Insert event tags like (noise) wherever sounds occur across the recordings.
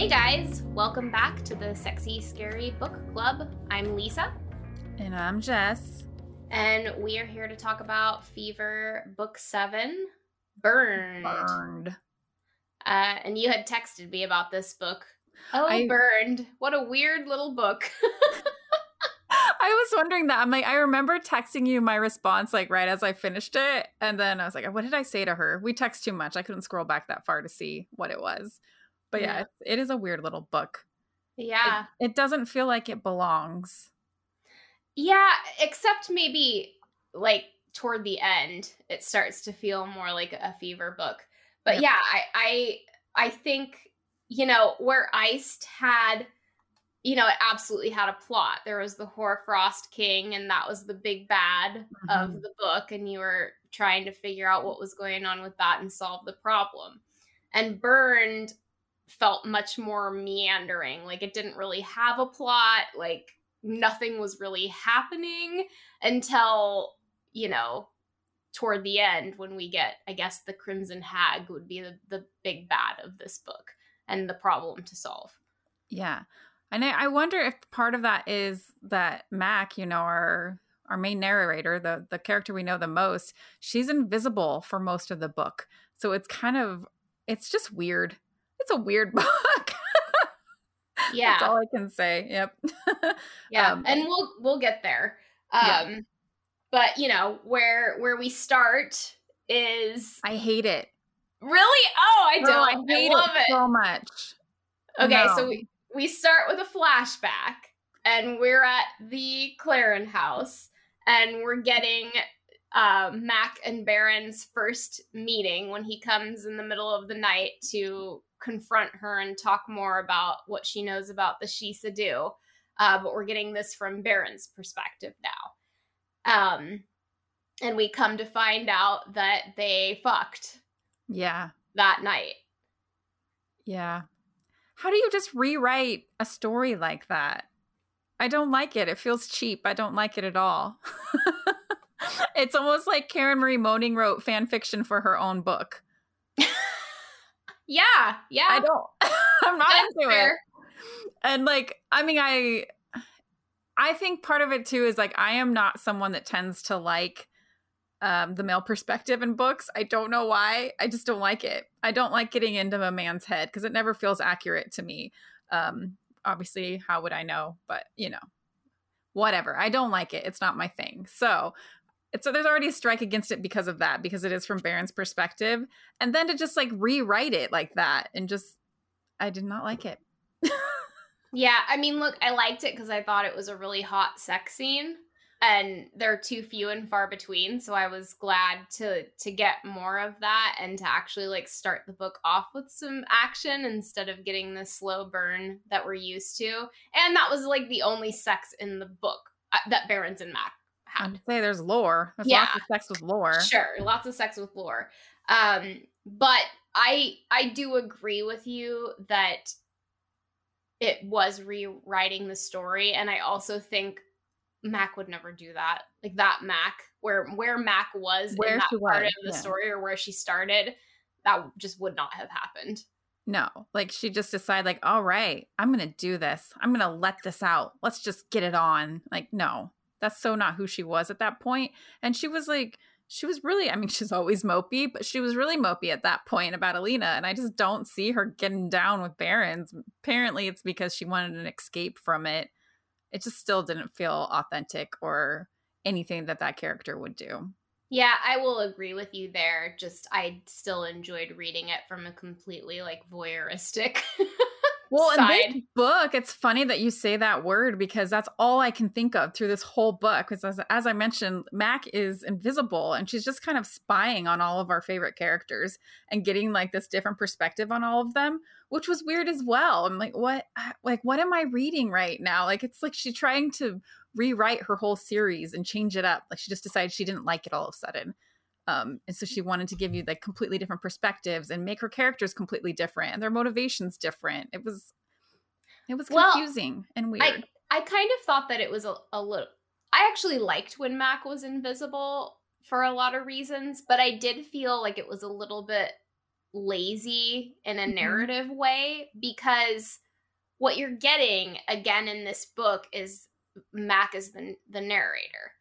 Hey guys, welcome back to the Sexy Scary Book Club. I'm Lisa. And I'm Jess. And we are here to talk about Fever Book 7 Burned. Burned. Uh, and you had texted me about this book. Oh, I- Burned. What a weird little book. (laughs) I was wondering that. I'm like, I remember texting you my response like right as I finished it. And then I was like, what did I say to her? We text too much. I couldn't scroll back that far to see what it was. But yeah, Yeah. it's- a weird little book. yeah. It doesn't feel like it belongs. Yeah, except maybe like toward the end, it starts to feel more like a fever book. But Yep. yeah, I I I think you know where Iced had, you know, it absolutely had a plot. There was the Hoarfrost King, and that was the big bad of Mhm. the book, and you were trying to figure out what was going on with that and solve the problem. And Burned felt much more meandering. Like it didn't really have a plot. Like nothing was really happening until, you know, toward the end when we get, I guess, the Crimson Hag would be the, the big bad of this book and the problem to solve. Yeah. And I, I wonder if part of that is that Mac, you know, our our main narrator, the the character we know the most, she's invisible for most of the book. So it's kind of it's just weird. A weird (laughs) book. Yeah. That's all I can say. Yep. (laughs) Yeah. Um, and we'll we'll get there. Um Yeah. but you know, where where we start is I hate it. really oh, I Girl, don't. I, hate love it. so much. Okay, No. so we, we start with a flashback, and we're at the Clarin house, and we're getting uh, Mac and Barrons' first meeting when he comes in the middle of the night to confront her and talk more about what she knows about the Sinsar Dubh. Uh, but we're getting this from Barrons' perspective now. Um, and we come to find out that they fucked Yeah. that night. Yeah. How do you just rewrite a story like that? I don't like it. It feels cheap. I don't like it at all. (laughs) it's almost like Karen Marie Moning wrote fan fiction for her own book. Yeah, yeah. I don't (laughs) I'm not That's into it. And like, I mean, I I think part of it too is like I am not someone that tends to like um the male perspective in books. I don't know why. I just don't like it. I don't like getting into a man's head because it never feels accurate to me. Um obviously, how would I know? But, you know, whatever. I don't like it. It's not my thing. So, so there's already a strike against it because of that because it is from Barrons' perspective and then to just like rewrite it like that and just I did not like it. (laughs) Yeah, I mean, look, I liked it because I thought it was a really hot sex scene, and they're too few and far between. So I was glad to to get more of that and to actually like start the book off with some action instead of getting the slow burn that we're used to. And that was like the only sex in the book uh, that Barrons and Mac had. I'd say there's Lor. There's Yeah. lots of sex with Lor. Sure, lots of sex with Lor. Um, but I I do agree with you that it was rewriting the story, and I also think Mac would never do that. Like that Mac, where where Mac was Where in that she part was, of the yeah. story, or where she started, that just would not have happened. No, like she just decided, like, all right, I'm gonna do this. I'm gonna let this out. Let's just get it on. Like, no, that's so not who she was at that point. And she was like, she was really, I mean, (laughs) she's always mopey, but she was really mopey at that point about Alina. And I just don't see her getting down with Barrons. Apparently, it's because she wanted an escape from it. It just still didn't feel authentic or anything that that character would do. Yeah, I will agree with you there. Just I still enjoyed reading it from a completely like voyeuristic. (laughs) Well, in side. this book, it's funny that you say that word because that's all I can think of through this whole book. Because as, as I mentioned, Mac is invisible and she's just kind of spying on all of our favorite characters and getting like this different perspective on all of them, which was weird as well. I'm like, what? Ah, like, what am I reading right now? Like, it's like she's trying to rewrite her whole series and change it up. Like, she just decided she didn't like it all of a sudden. Um, and so she wanted to give you like completely different perspectives and make her characters completely different and their motivations different. It was it was Well, confusing and weird. I kind of thought that it was a, a little. I actually liked when Mac was invisible for a lot of reasons, but I did feel like it was a little bit lazy in a Mhm. narrative way because what you're getting again in this book is Mac is the the narrator.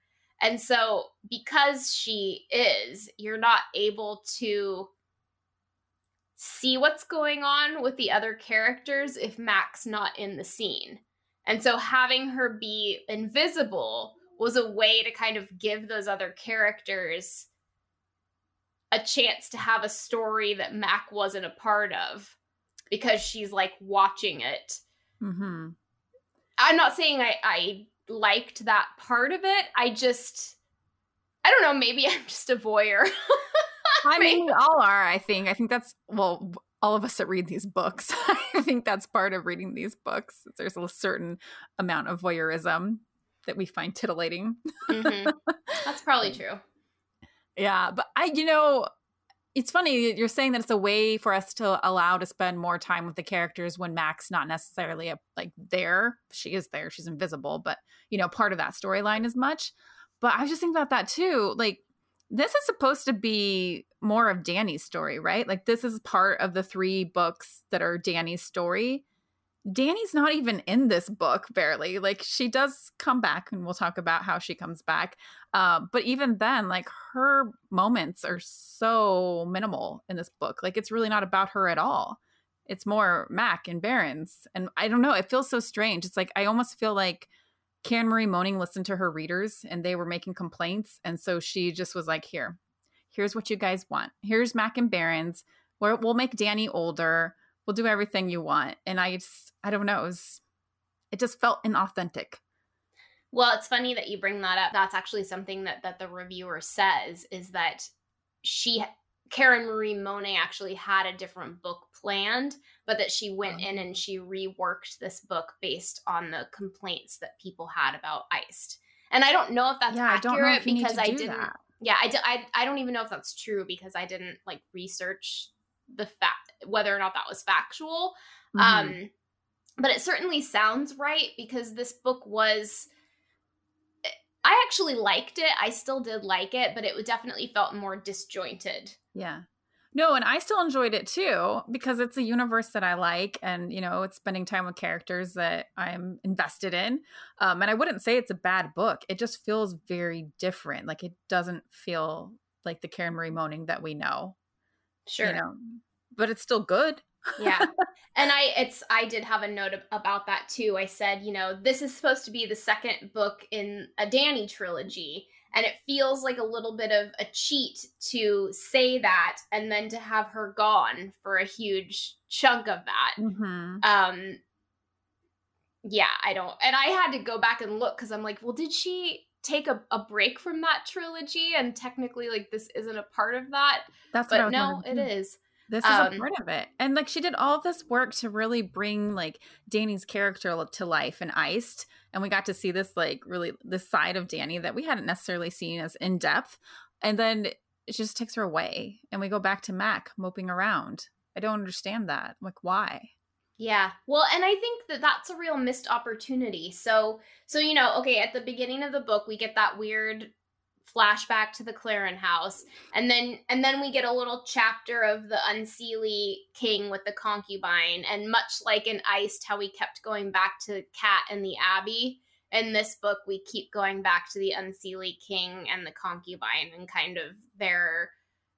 And so because she is, you're not able to see what's going on with the other characters if Mac's not in the scene. And so having her be invisible was a way to kind of give those other characters a chance to have a story that Mac wasn't a part of because she's like watching it. Mm-hmm. I'm not saying I, I liked that part of it. I just, I don't know, maybe (laughs) I'm just a voyeur. (laughs) I mean, we all are. I think. I think that's well, all of us that read these books. (laughs) I think that's part of reading these books. There's a certain amount of voyeurism that we find titillating. Mhm. That's probably true. Yeah, but I, you know, it's funny you're saying that it's a way for us to allow to spend more time with the characters when Mac's not necessarily a, like there. She is there. She's invisible, but you know, part of that storyline as much. But I was just thinking about that too. Like this is supposed to be more of Dani's story, right? Like this is part of the three books that are Dani's story. Dani's not even in this book barely. Like she does come back and we'll talk about how she comes back. Uh, but even then, like her moments are so minimal in this book. Like it's really not about her at all. It's more Mac and Barrons. And I don't know, it feels so strange. It's like I almost feel like Karen Marie Moning listened to her readers and they were making complaints. And so she just was like, here, here's what you guys want. Here's Mac and Barrons. We're, we'll make Dani older. We'll do everything you want. And I just, I don't know. It, was, it just felt inauthentic. Well, it's funny that you bring that up. That's actually something that that the reviewer says is that she Karen Marie Moning actually had a different book planned, but that she went oh. in and she reworked this book based on the complaints that people had about Iced. And I don't know if that's yeah, I accurate don't know if you because I didn't. that. Yeah, I, I I don't even know if that's true because I didn't like research the fact whether or not that was factual. Mhm. Um, but it certainly sounds right because this book was. I actually liked it. I still did like it, but it definitely felt more disjointed. Yeah. No, and I still enjoyed it too because it's a universe that I like and you know, it's spending time with characters that I'm invested in. Um and I wouldn't say it's a bad book. It just feels very different. Like it doesn't feel like the Karen Marie Moning that we know. Sure. You know. But it's still good. yeah (laughs) and i it's i did have a note about that too i said you know this is supposed to be the second book in a danny trilogy and it feels like a little bit of a cheat to say that and then to have her gone for a huge chunk of that Mm-hmm. um yeah i don't and i had to go back and look because i'm like well did she take a, a break from that trilogy and technically like this isn't a part of that That's what I but no it is This is a Um, part of it. And like she did all this work to really bring like Dani's character to life and iced. And we got to see this like really this side of Dani that we hadn't necessarily seen as in depth. And then it just takes her away. And we go back to Mac moping around. I don't understand that. Like why? Yeah. Well, and I think that that's a real missed opportunity. So, so you know, okay, at the beginning of the book, we get that weird flashback to the Clarin house, and then and then we get a little chapter of the Unseelie king with the concubine, and much like in Iced, how we kept going back to Kat and the Abbey. In this book, we keep going back to the Unseelie king and the concubine, and kind of their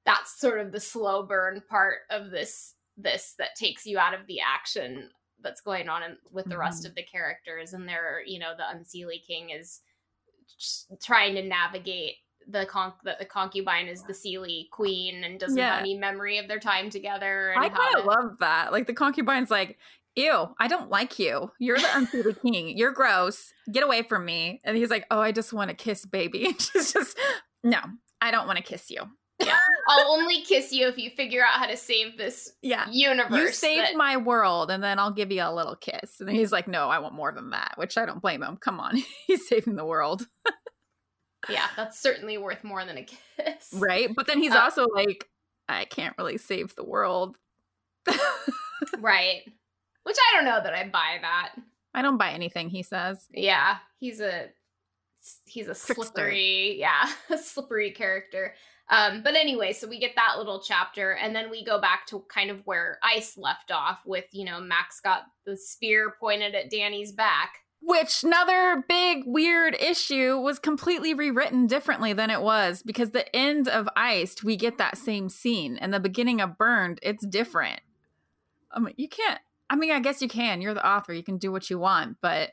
that's sort of the slow burn part of this this that takes you out of the action that's going on in, with the rest Mhm. of the characters and they're you know the unseelie king is trying to navigate the con that the concubine is the Seelie queen and doesn't Yeah. have any memory of their time together and I kind of love that. Like the concubine's like, ew, I don't like you. You're the unseated king. You're gross. Get away from me. And he's like, oh, I just want to kiss baby. And (laughs) she's just, no, I don't want to kiss you. I'll only kiss you if you figure out how to save this Yeah. universe. You saved that- my world, and then I'll give you a little kiss. And he's like, No, I want more than that, which I don't blame him. Come on. (laughs) he's saving the world. yeah, that's certainly worth more than a kiss. Right. But then he's Uh, also like, I can't really save the world. (laughs) Right. Which I don't know that I buy that. I don't buy anything he says. Yeah, he's a he's a Trickster. slippery, yeah, (laughs) a slippery character. Um, but anyway, so we get that little chapter, and then we go back to kind of where Ice left off with, you know, Max got the spear pointed at Dani's back. Which another big weird issue was completely rewritten differently than it was because the end of Iced, we get that same scene, and the beginning of Burned, it's different. I mean, you can't. I mean, I guess you can. You're the author. You can do what you want, but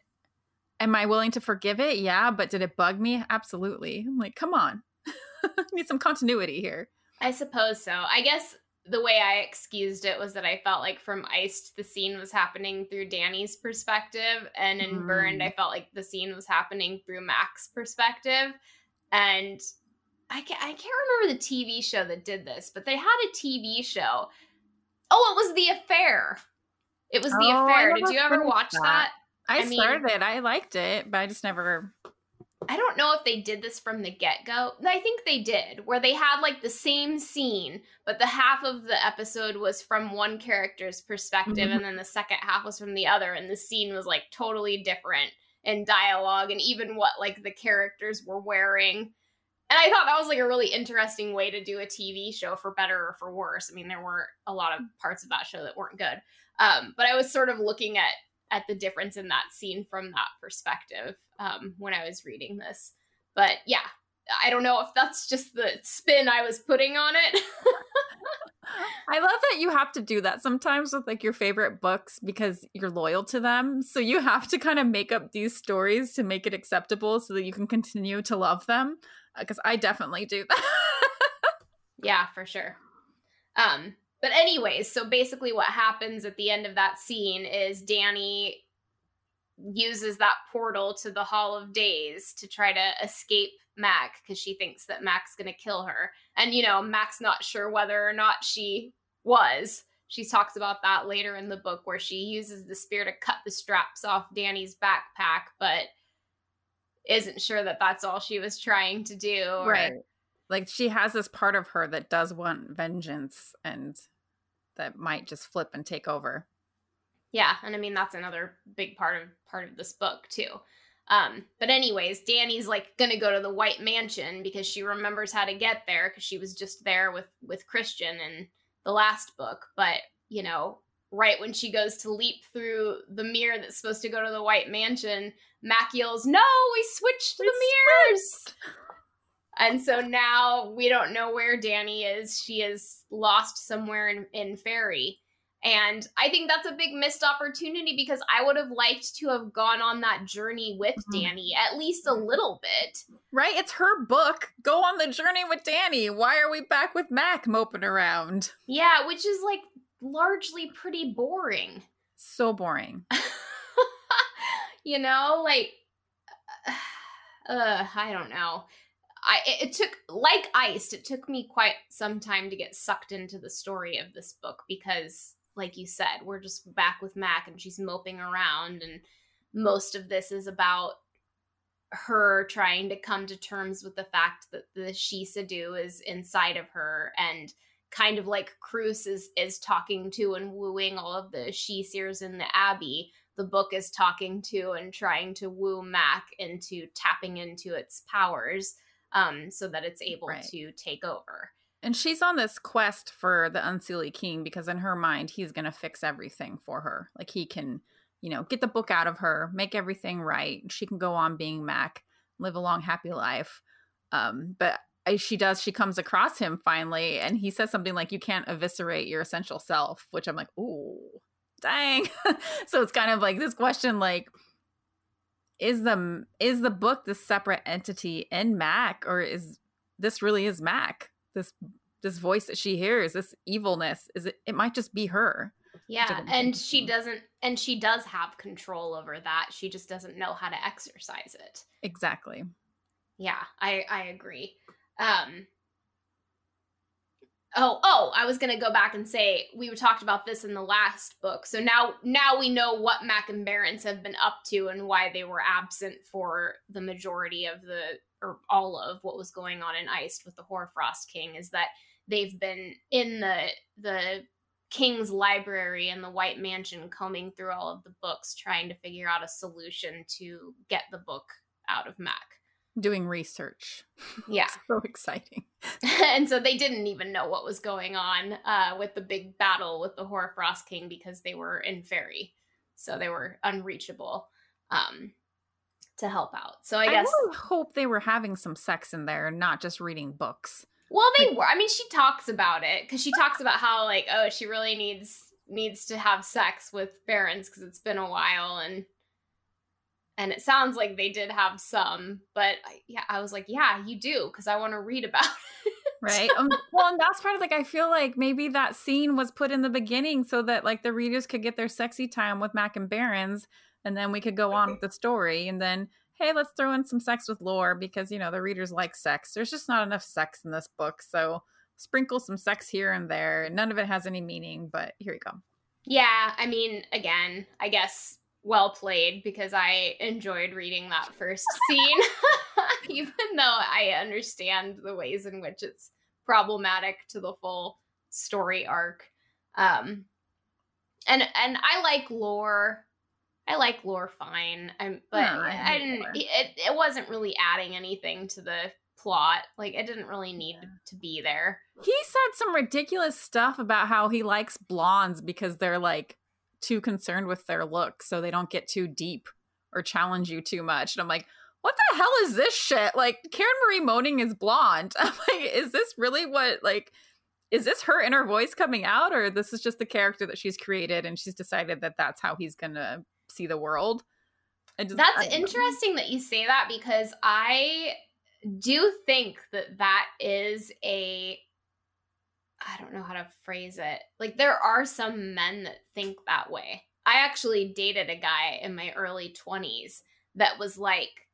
am I willing to forgive it? Yeah, but did it bug me? Absolutely. I'm like, come on. (laughs) Need some continuity here. I suppose so. I guess the way I excused it was that I felt like from Iced, the scene was happening through Dani's perspective, and in Burned, Mm. I felt like the scene was happening through Mac's perspective. And I can't, I can't remember the TV show that did this, but they had a TV show. Oh, it was The Affair. It was The Oh, Affair. Did you ever watch that. that? I, I mean- started it. I liked it, but I just never. I don't know if they did this from the get go. I think they did, where they had like the same scene, but the half of the episode was from one character's perspective, Mhm. and then the second half was from the other, and the scene was like totally different in dialogue and even what like the characters were wearing. And I thought that was like a really interesting way to do a TV show for better or for worse. I mean, there were a lot of parts of that show that weren't good. Um, but I was sort of looking at at the difference in that scene from that perspective um, when I was reading this. But yeah, I don't know if that's just the spin I was putting on it. (laughs) I love that you have to do that sometimes with like your favorite books because you're loyal to them. So you have to kind of make up these stories to make it acceptable so that you can continue to love them. Because I definitely do (laughs) that. yeah, for sure. Um, but anyways, so basically what happens at the end of that scene is Dani uses that portal to the Hall of Days to try to escape Mac because she thinks that Mac's gonna kill her. And you know, Mac's not sure whether or not she was. She talks about that later in the book where she uses the spear to cut the straps off Dani's backpack, but isn't sure that that's all she was trying to do. or- Like she has this part of her that does want vengeance and that might just flip and take over. Yeah, and I mean that's another big part of part of this book too. Um, but anyways, Dani's like gonna go to the White Mansion because she remembers how to get there because she was just there with with Christian in the last book. But you know, right when she goes to leap through the mirror that's supposed to go to the White Mansion, Mac yells, "No, we switched We the mirrors!" And so now we don't know where Dani is. She is lost somewhere in in Faery. And I think that's a big missed opportunity because I would have liked to have gone on that journey with Mhm. Dani at least a little bit. Right? It's her book. Go on the journey with Dani. Why are we back with Mac moping around? Yeah, which is like largely pretty boring. So boring. (laughs) you know, like (sighs) uh, I don't know. I it, it took like iced, it took me quite some time to get sucked into the story of this book because like you said, we're just back with Mac and she's moping around and most of this is about her trying to come to terms with the fact that the Sinsar Dubh is inside of her and kind of like Cruce is is talking to and wooing all of the sidhe-seers in the Abbey, the book is talking to and trying to woo Mac into tapping into its powers um so that it's able Right. to take over. And she's on this quest for the Unseelie King because in her mind, he's going to fix everything for her. Like he can, you know, get the book out of her, make everything right. She can go on being Mac, live a long, happy life. Um, but she does, she comes across him finally, and he says something like, "You can't eviscerate your essential self," which I'm like, "Ooh, dang!" (laughs) so it's kind of like this question, like, is the is the book the separate entity in Mac, or is this really is Mac? This this voice that she hears, this evilness, is it? It might just be her. Yeah, and she doesn't and she does have control over that. She just doesn't know how to exercise it. Exactly. Yeah, I I agree. Um Oh, oh, I was going to go back and say we talked about this in the last book. So now now we know what Mac and Barrons have been up to and why they were absent for the majority of the or all of what was going on in Iced with the Hoarfrost King is that they've been in the the king's library in the White Mansion combing through all of the books trying to figure out a solution to get the book out of Mac. Doing research. (laughs) Yeah. so exciting. (laughs) and so they didn't even know what was going on uh, with the big battle with the Hoarfrost King because they were in Faery. So they were unreachable um, to help out. So I, I guess. really hope they were having some sex in there and not just reading books. Well, they were. I mean, she talks about it because she talks about how, like, oh, she really needs needs to have sex with barrons because it's been a while and and it sounds like they did have some but yeah i was like yeah you do because i want to read about (laughs) it. Right um, well and that's part of like i feel like maybe that scene was put in the beginning so that like the readers could get their sexy time with mac and barrons and then we could go on with the story and then hey let's throw in some sex with Lor because you know the readers like sex. There's just not enough sex in this book so sprinkle some sex here and there. None of it has any meaning but here you go. Yeah i mean again i guess well played because I enjoyed reading that first (laughs) scene, (laughs) even though I understand the ways in which it's problematic to the full story arc. Um, and and I like Lor. I like Lor fine. I'm, but No, I I, didn't. It, it wasn't really adding anything to the plot. Like it didn't really need to, to be there. he said some ridiculous stuff about how he likes blondes because they're like too concerned with their look so they don't get too deep or challenge you too much. And i'm like what the hell is this shit? Like karen marie moning is blonde. (laughs) I'm like is this really what like is this her inner voice coming out or this is just the character that she's created and she's decided that that's how he's gonna see the world? Just- That's don't know. interesting that you say that because I do think that that is a I don't know how to phrase it. Like there are some men that think that way. I actually dated a guy in my early 20s that was like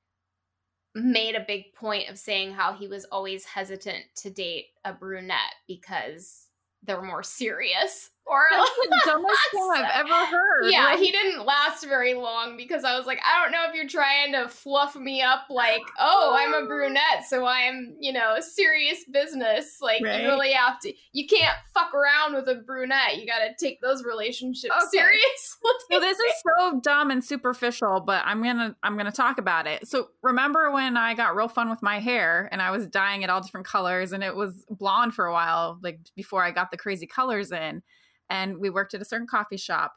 made a big point of saying how he was always hesitant to date a brunette because they're more serious or That's the (laughs) dumbest thing I've ever heard. yeah, Like, he didn't last very long because I was like, I don't know if you're trying to fluff me up like, oh, I'm a brunette, so I'm, you know, serious business. Like, Right. you really have to, you can't fuck around with a brunette. You got to take those relationships Okay. seriously. so this is so dumb and superficial but i'm gonna i'm gonna talk about it so remember when i got real fun with my hair and i was dyeing it all different colors and it was blonde for a while like before i got the crazy colors in and we worked at a certain coffee shop.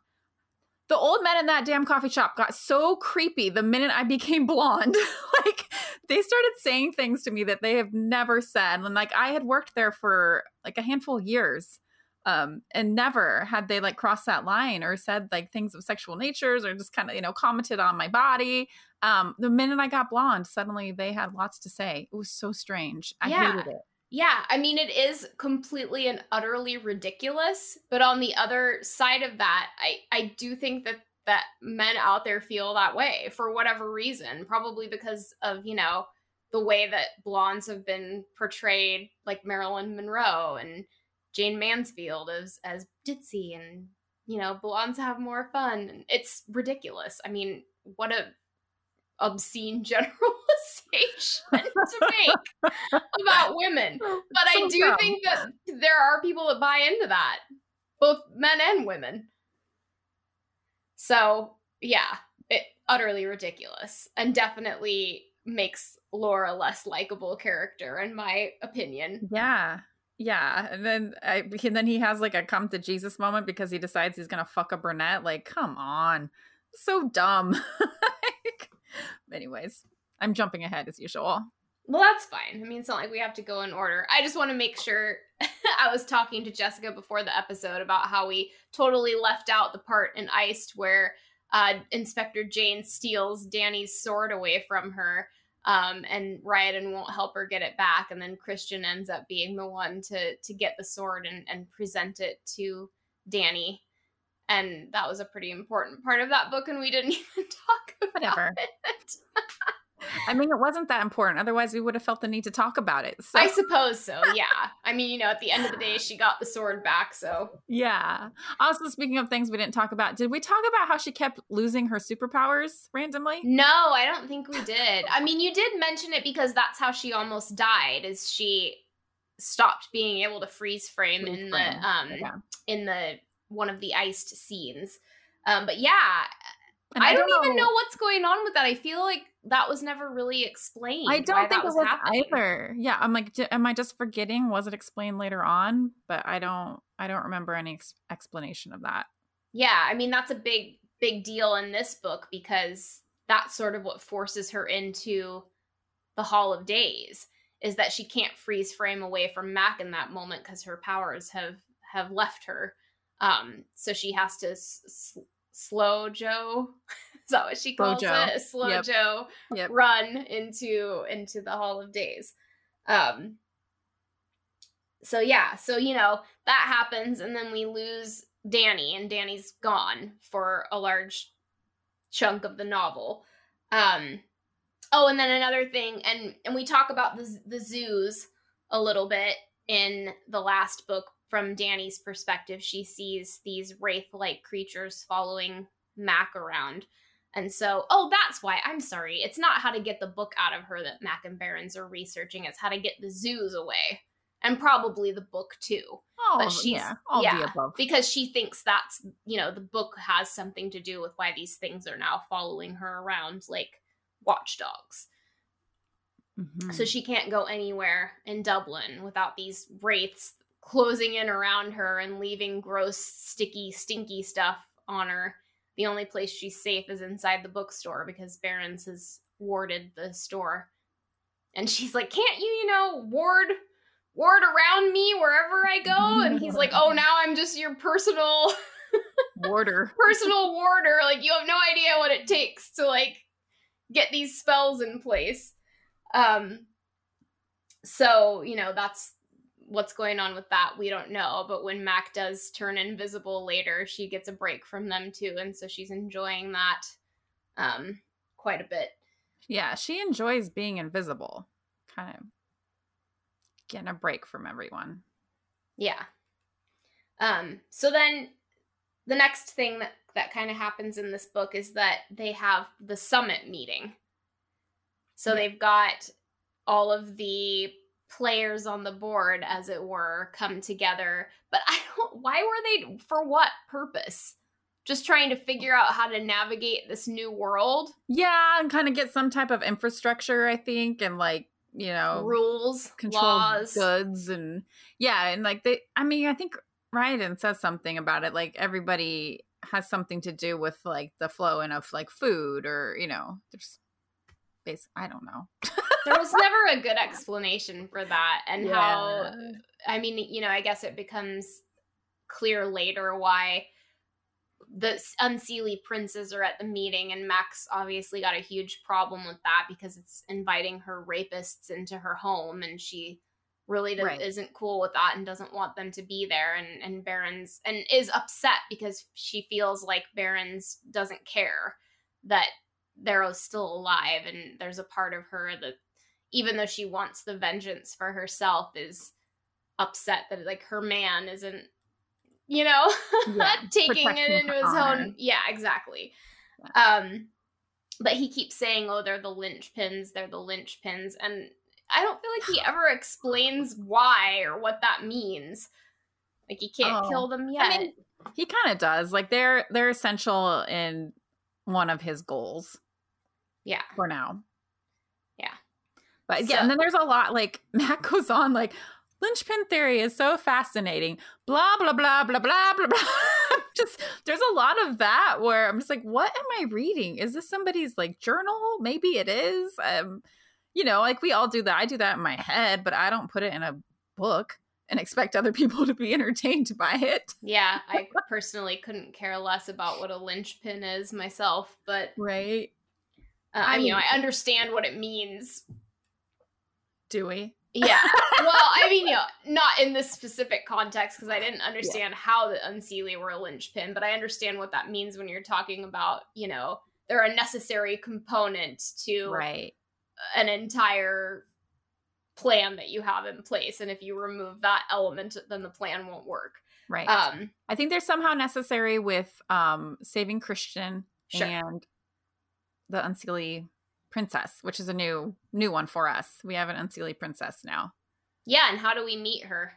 The old men in that damn coffee shop got so creepy the minute i (laughs) became blonde. (laughs) Like they started saying things to me that they have never said. And like i had worked there for like a handful of years um, and never had they like crossed that line or said like things of sexual natures or just kind of you know commented on my body. Um, the minute i got blonde suddenly they had lots to say. It was so strange. I Yeah. hated it Yeah, I mean, it is completely and utterly ridiculous. But on the other side of that, I, I do think that that men out there feel that way for whatever reason. Probably because of, you know, the way that blondes have been portrayed, like Marilyn Monroe and Jayne Mansfield as as ditzy and you know, blondes have more fun. It's ridiculous. I mean, what a obscene (laughs) generalization to make about women. (laughs) Oh, but I do dumb. think that there are people that buy into that, both men and women. So, yeah, it utterly ridiculous and definitely makes Laura less likable character in my opinion. yeah yeah and then I, and then he has like a come to jesus moment because he decides he's gonna fuck a brunette like come on so dumb (laughs) anyways i'm jumping ahead as usual Well, that's fine. I mean, it's not like we have to go in order. I just want to make sure (laughs) I was talking to Jessica before the episode about how we totally left out the part in Iced where uh, Inspector Jayne steals Dani's sword away from her, um, and Ryodan won't help her get it back, and then Christian ends up being the one to to get the sword and, and present it to Dani. And that was a pretty important part of that book, and we didn't (laughs) even talk about Whatever. it. i mean it wasn't that important otherwise we would have felt the need to talk about it so I suppose so, yeah. I mean, you know, at the end of the day, she got the sword back, so. Yeah. Also, speaking of things we didn't talk about, did we talk about how she kept losing her superpowers randomly? No, I don't think we did. I mean, you did mention it because that's how she almost died, is she stopped being able to freeze frame Freeze in frame, the um Yeah. in the one of the iced scenes. Um, but yeah, And I, don't, even know what's going on with that. I feel like that was never really explained. I don't think it was, was happening. either. Yeah, I'm like, am I just forgetting? Was it explained later on? But I don't, I don't remember any ex- explanation of that. Yeah, I mean that's a big, big deal in this book because that's sort of what forces her into the Hall of Days is that she can't freeze frame away from Mac in that moment because her powers have have left her. Um, so she has to s- s- slow Joe. (laughs) Is that what she calls Joe. it? Slow Yep. Joe Yep. run into into the Hall of Days. Um so yeah, so you know, that happens and then we lose Dani and Dani's gone for a large chunk of the novel. Um oh and then another thing and and we talk about the the zoos a little bit in the last book from Dani's perspective. She sees these wraith-like creatures following Mac around. And so, oh, that's why. I'm sorry. It's not how to get the book out of her that Mac and Barrons are researching. It's how to get the zoos away. And probably the book too. Oh, But she's- yeah, all yeah, the above. Because she thinks that's, you know, the book has something to do with why these things are now following her around like watchdogs. Mhm. So she can't go anywhere in Dublin without these wraiths closing in around her and leaving gross, sticky, stinky stuff on her. The only place she's safe is inside the bookstore because Barrons has warded the store. And she's like, "Can't you, you know, ward ward around me wherever I go?" And he's like, "Oh, now I'm just your personal (laughs) Warder. personal warder. Like you have no idea what it takes to like get these spells in place. Um so, you know, that's what's going on with that. We don't know, but when Mac does turn invisible later, she gets a break from them too, and so she's enjoying that um quite a bit. Yeah, she enjoys being invisible. Kind of getting a break from everyone. Yeah. Um so then the next thing that that kind of happens in this book is that they have the summit meeting. So Yeah. they've got all of the players on the board as it were come together, but I don't why were they for what purpose? Just trying to figure out how to navigate this new world, Yeah, and kind of get some type of infrastructure, I think, and like, you know, rules, laws. goods and yeah, and like they I mean, I think Ryden says something about it like everybody has something to do with like the flow and of like food or, you know, there's base I don't know. There was (laughs) never a good explanation for that and how I mean, you know, I guess it becomes clear later why the unseelie princes are at the meeting, and Max obviously got a huge problem with that because it's inviting her rapists into her home, and she really does, Right. isn't cool with that and doesn't want them to be there. And and Barrons and is upset because she feels like Barrons doesn't care that Darrow's still alive, and there's a part of her that even though she wants the vengeance for herself is upset that like her man isn't you know (laughs) Yeah, taking it into his honor. own yeah exactly um but he keeps saying oh they're the linchpins they're the linchpins and i don't feel like he (sighs) ever explains why or what that means like he can't Oh. kill them yet I mean, he kind of does. Like they're they're essential in one of his goals yeah for now. Yeah. But yeah, So- and then there's a lot like (laughs) Matt goes on like linchpin theory is so fascinating. Blah blah blah blah blah blah blah. (laughs) just there's a lot of that where I'm just like, what am I reading? Is this somebody's like journal? Maybe it is. Um, you know, like we all do that. I do that in my head, but I don't put it in a book and expect other (laughs) people to be entertained by it. yeah i personally couldn't care less about what a linchpin is myself but Right. Uh, I mean, you know, I understand what it means Do we? Yeah. (laughs) Well, I mean, you know, not in this specific context because I didn't understand how the Unseelie were a linchpin, but I understand what that means when you're talking about, you know, they're a necessary component to Right. an entire plan that you have in place. And if you remove that element, then the plan won't work. Right. Um, I think they're somehow necessary with um saving Christian Sure. and the Unseelie princess, which is a new new one for us. We have an Unseelie princess now. yeah. And how do we meet her?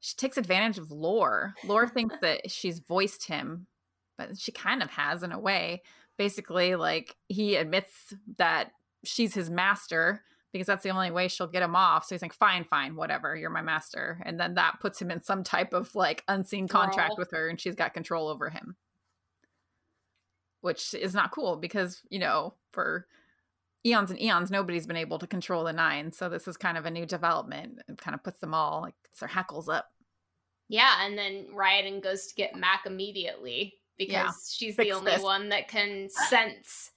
She takes advantage of Lor. Lor thinks (laughs) that she's voiced him, but she kind of has in a way. basically like he admits that she's his master because that's the only way she'll get him off. So he's like, fine, fine, whatever, you're my master. And then that puts him in some type of like unseen contract with her and she's got control over him. Which is not cool because, you know, for eons and eons, nobody's been able to control the nine. So this is kind of a new development. It kind of puts them all like their hackles up. Yeah, and then Raiden goes to get Mac immediately because Yeah, she's the only this. one that can sense,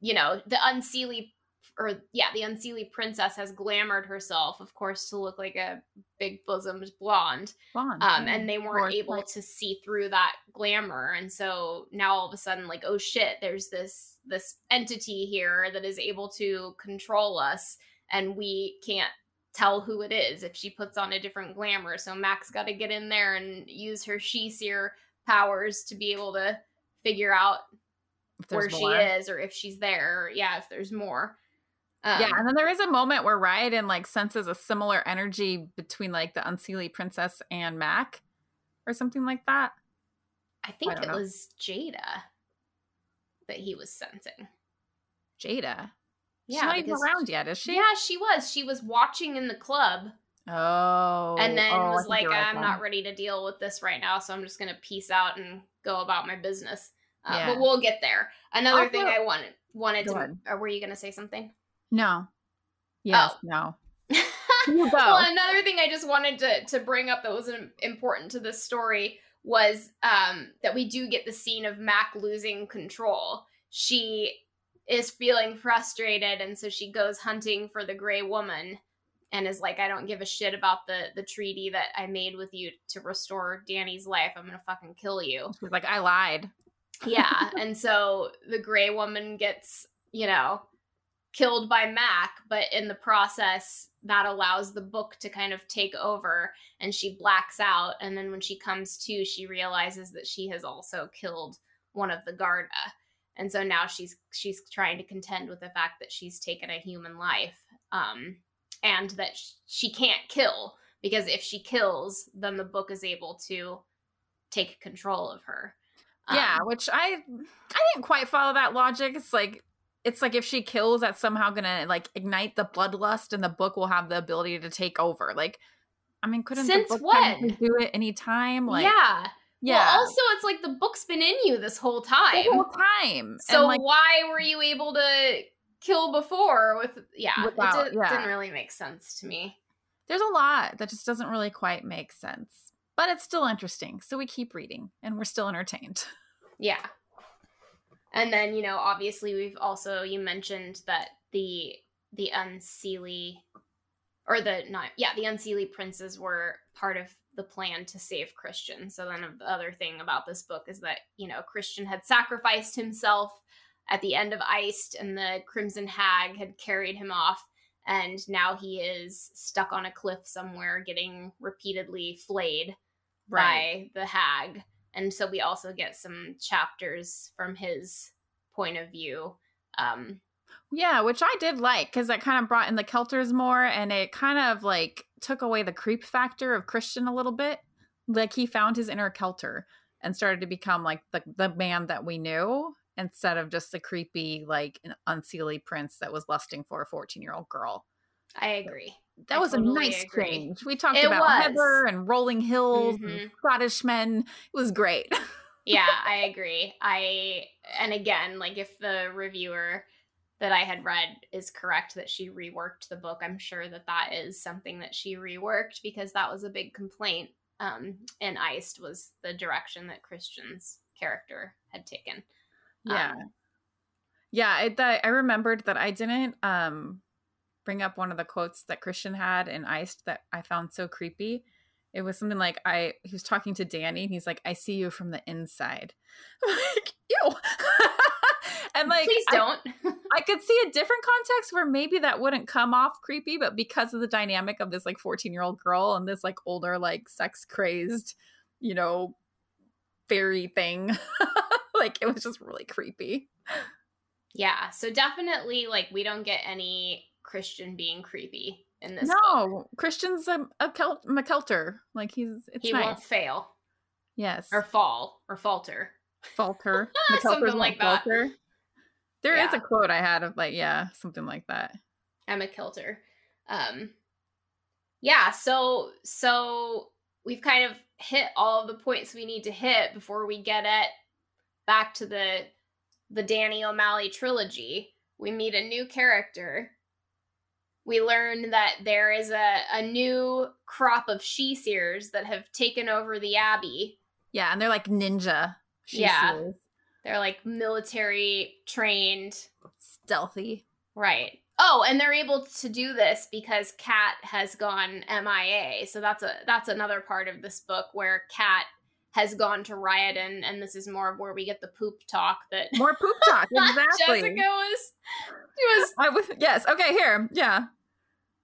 you know, the unseelie or yeah, the unseelie princess has glamored herself, of course, to look like a big bosomed blonde. Blonde. Um, and they weren't able to see through that glamour, and so now all of a sudden, like, oh shit, there's this this entity here that is able to control us, and we can't tell who it is if she puts on a different glamour. So Max got to get in there and use her sidhe seer powers to be able to figure out where there's she is or if she's there. Or, yeah, if there's more. Um, yeah, and then there is a moment where Raiden like senses a similar energy between like the Unseelie princess and Mac, or something like that. I think don't it know. was Jada that he was sensing. Jada, she's Yeah, not even around yet, is she? Yeah, she was. She was watching in the club Oh, and then oh, was like, right I'm then. not ready to deal with this right now, so I'm just going to peace out and go about my business. Uh, Yeah. But we'll get there. Another thing I wanted wanted Go to. ahead. Were you going to say something? No. Yes. Oh. No. (laughs) Well, another thing I just wanted to to bring up that was im- important to this story was um, that we do get the scene of Mac losing control. She is feeling frustrated, and so she goes hunting for the Gray Woman, and is like, "I don't give a shit about the the treaty that I made with you to restore Dani's life. I'm gonna fucking kill you." She's like, I lied. yeah (laughs) and so the gray woman gets you know killed by mac but in the process that allows the book to kind of take over and she blacks out. And then when she comes to she realizes that she has also killed one of the garda. And so now she's she's trying to contend with the fact that she's taken a human life um and that sh- she can't kill because if she kills then the book is able to take control of her. Yeah, Um, which I I didn't quite follow that logic. It's like it's like if she kills, that's somehow gonna like ignite the bloodlust, and the book will have the ability to take over. Like, I mean, couldn't Since the book when? do it anytime? Like, yeah. yeah, Well, also, it's like the book's been in you this whole time. the whole time. so like, why were you able to kill before? With yeah, Without- it did, yeah. didn't really make sense to me. there's a lot that just doesn't really quite make sense, but it's still interesting. So we keep reading, and we're still entertained. Yeah. And then you know, obviously, we've also you mentioned that the the unseelie or the not yeah the unseelie princes were part of the plan to save christian. So then the other thing about this book is that you know christian had sacrificed himself at the end of iced and the crimson hag had carried him off. And now he is stuck on a cliff somewhere getting repeatedly flayed by the hag and so we also get some chapters from his point of view um Yeah, which I did like because that kind of brought in the Keltars more and it kind of like took away the creep factor of Christian a little bit. Like he found his inner Keltar and started to become like the, the man that we knew instead of just the creepy, like unseelie prince that was lusting for a 14 year old girl. I agree That I was totally a nice agree. change. We talked It about was. Heather and rolling hills and Mhm. Scottish men. It was great. (laughs) yeah i agree i and again like if the reviewer that i had read is correct that she reworked the book i'm sure that that is something that she reworked because that was a big complaint um in iced was the direction that christian's character had taken Yeah. Um, Yeah, it, that I remembered that I didn't um bring up one of the quotes that Christian had in Iced that I found so creepy. It was something like I he was talking to Dani and he's like, I see you from the inside. (laughs) like, ew. (laughs) and like please don't (laughs) I, could see a different context where maybe that wouldn't come off creepy, but because of the dynamic of this like 14 year old girl and this like older, like sex crazed, you know, fairy thing, like it was just really creepy. yeah so definitely like we don't get any christian being creepy in this book. no, Christian's a, a Kel- MacKeltar. Like he's it's he nice. won't fail yes. or fall or falter falter. (laughs) Something like that. falter. There is Yeah. a quote I had of like, yeah, something like that. Emma Kilter. Um yeah, so so we've kind of hit all of the points we need to hit before we get it back to the the Dani O'Malley trilogy. We meet a new character. We learn that there is a, a new crop of sidhe-seers that have taken over the abbey. Yeah, and they're like ninja. she Yeah. seers. They're like military trained Stealthy. Right. Oh, and they're able to do this because Kat has gone MIA. So that's a that's another part of this book where Kat has gone to Ryodan, and this is more of where we get the poop talk that More poop talk. (laughs) Exactly. Jessica was was I was yes. Okay, here. Yeah.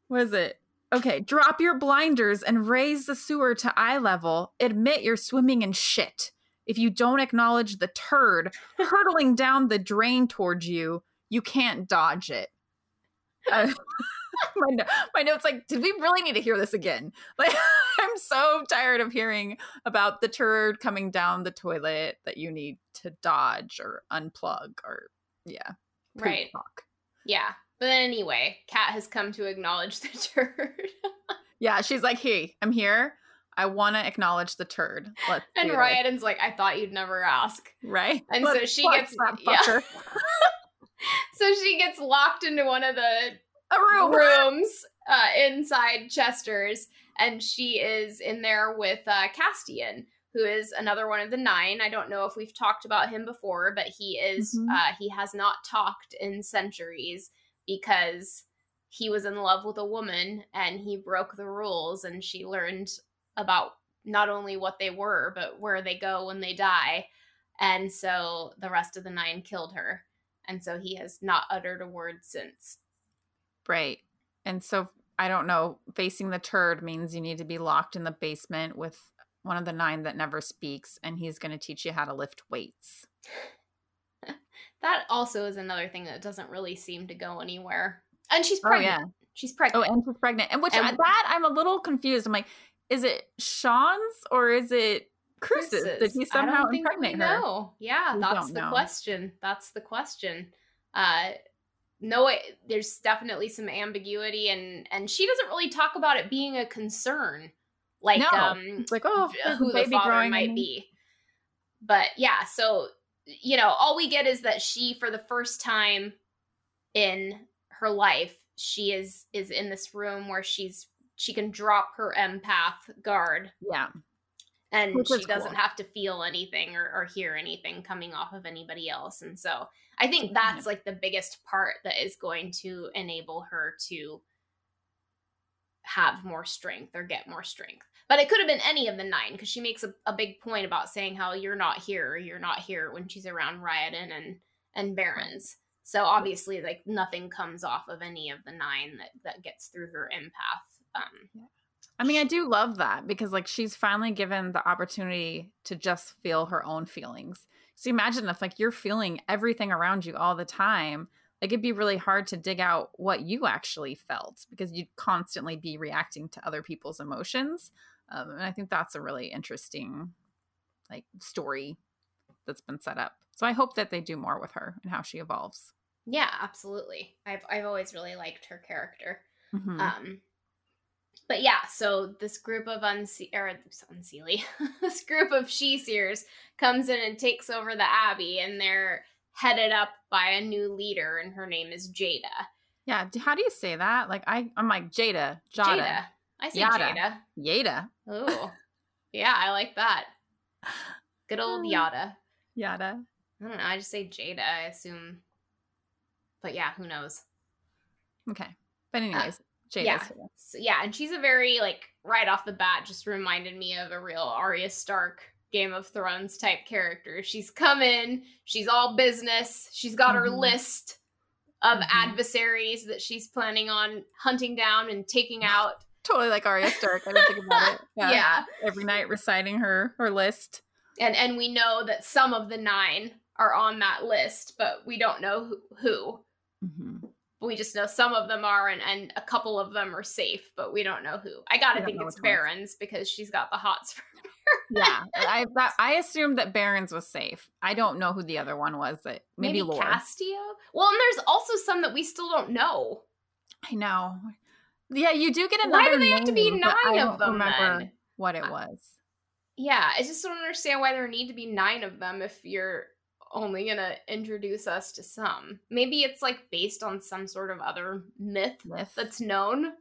What is it? Okay, drop your blinders and raise the sewer to eye level. Admit you're swimming in shit. If you don't acknowledge the turd hurtling down the drain towards you, you can't dodge it. (laughs) Uh, my, no- my notes like, did we really need to hear this again? (laughs) Like, (laughs) I'm so tired of hearing about the turd coming down the toilet that you need to dodge or unplug or yeah, right. talk. Yeah. But anyway, Kat has come to acknowledge (laughs) the turd. Yeah, she's like, "Hey, I'm here. I want to acknowledge the turd." Let's (laughs) and this." Like, I thought you'd never ask. right? And Let's so she gets- yeah. (laughs) So she gets locked into one of the a room. rooms uh, inside Chester's, and she is in there with uh, Kasteo, who is another one of the nine. I don't know if we've talked about him before, but he is Mhm. uh, he has not talked in centuries because he was in love with a woman and he broke the rules, and she learned about not only what they were but where they go when they die. And so the rest of the nine killed her. And so he has not uttered a word since. Right. And so I don't know. Facing the turd means you need to be locked in the basement with one of the nine that never speaks, and he's going to teach you how to lift weights. That also is another thing that doesn't really seem to go anywhere. And she's Oh, pregnant. yeah. She's pregnant. Oh, and she's pregnant. And which And- that I'm a little confused. I'm like, is it Sean's or is it Cruce's? Did he somehow don't think we impregnate her? know. Yeah, We that's the know. question. That's the question. Uh no it, there's definitely some ambiguity and and she doesn't really talk about it being a concern like No. um It's like, oh, who the father growing might be. But yeah, so you know, all we get is that she for the first time in her life, she is is in this room where she's she can drop her empath guard Yeah. and Which she doesn't cool. have to feel anything or, or hear anything coming off of anybody else. And so I think that's like the biggest part that is going to enable her to have more strength or get more strength. But it could have been any of the nine because she makes a, a big point about saying how you're not here, or you're not here when she's around Ryodan and and Barrons. So obviously, like nothing comes off of any of the nine that that gets through her empath. Um, I mean, I do love that because like she's finally given the opportunity to just feel her own feelings. So imagine if like you're feeling everything around you all the time, like it'd be really hard to dig out what you actually felt because you'd constantly be reacting to other people's emotions. Um, and I think that's a really interesting like story that's been set up. So I hope that they do more with her and how she evolves. yeah, absolutely. I've I've always really liked her character. Mhm. Um, but yeah, so this group of unse- or unseelie, (laughs) this group of sidhe-seers comes in and takes over the abbey, and they're headed up by a new leader, and her name is Jada. yeah. How do you say that? Like I, I'm like Jada, Jada, Jada. I say Yada. Jada. Yada, Oh, yeah, I like that. Good old Mm. Yada. Yada. I don't know. I just say Jada. I assume, but yeah, who knows? Okay. But anyways, Jada's yeah. So, yeah, and she's a very like right off the bat just reminded me of a real Arya Stark Game of Thrones type character. She's come in, she's all business, she's got her Mhm. list of Mhm. adversaries that she's planning on hunting down and taking (laughs) out. Totally like Arya Stark. I didn't think about it. (laughs) Yeah. Every night reciting her her list. And and we know that some of the 9 are on that list, but we don't know who. who. Mm-hmm. We just know some of them are, and, and a couple of them are safe, but we don't know who. I gotta think it's Barrons because she's got the hots for yeah, I I assumed that Barrons was safe. I don't know who the other one was. That maybe, maybe Castillo. Well, and there's also some that we still don't know. I know. Yeah, you do get another. Why do they name, have to be nine of them? Remember then? what it was? Yeah, I just don't understand why there need to be nine of them if you're only gonna introduce us to some. Maybe it's like based on some sort of other myth, myth. that's known,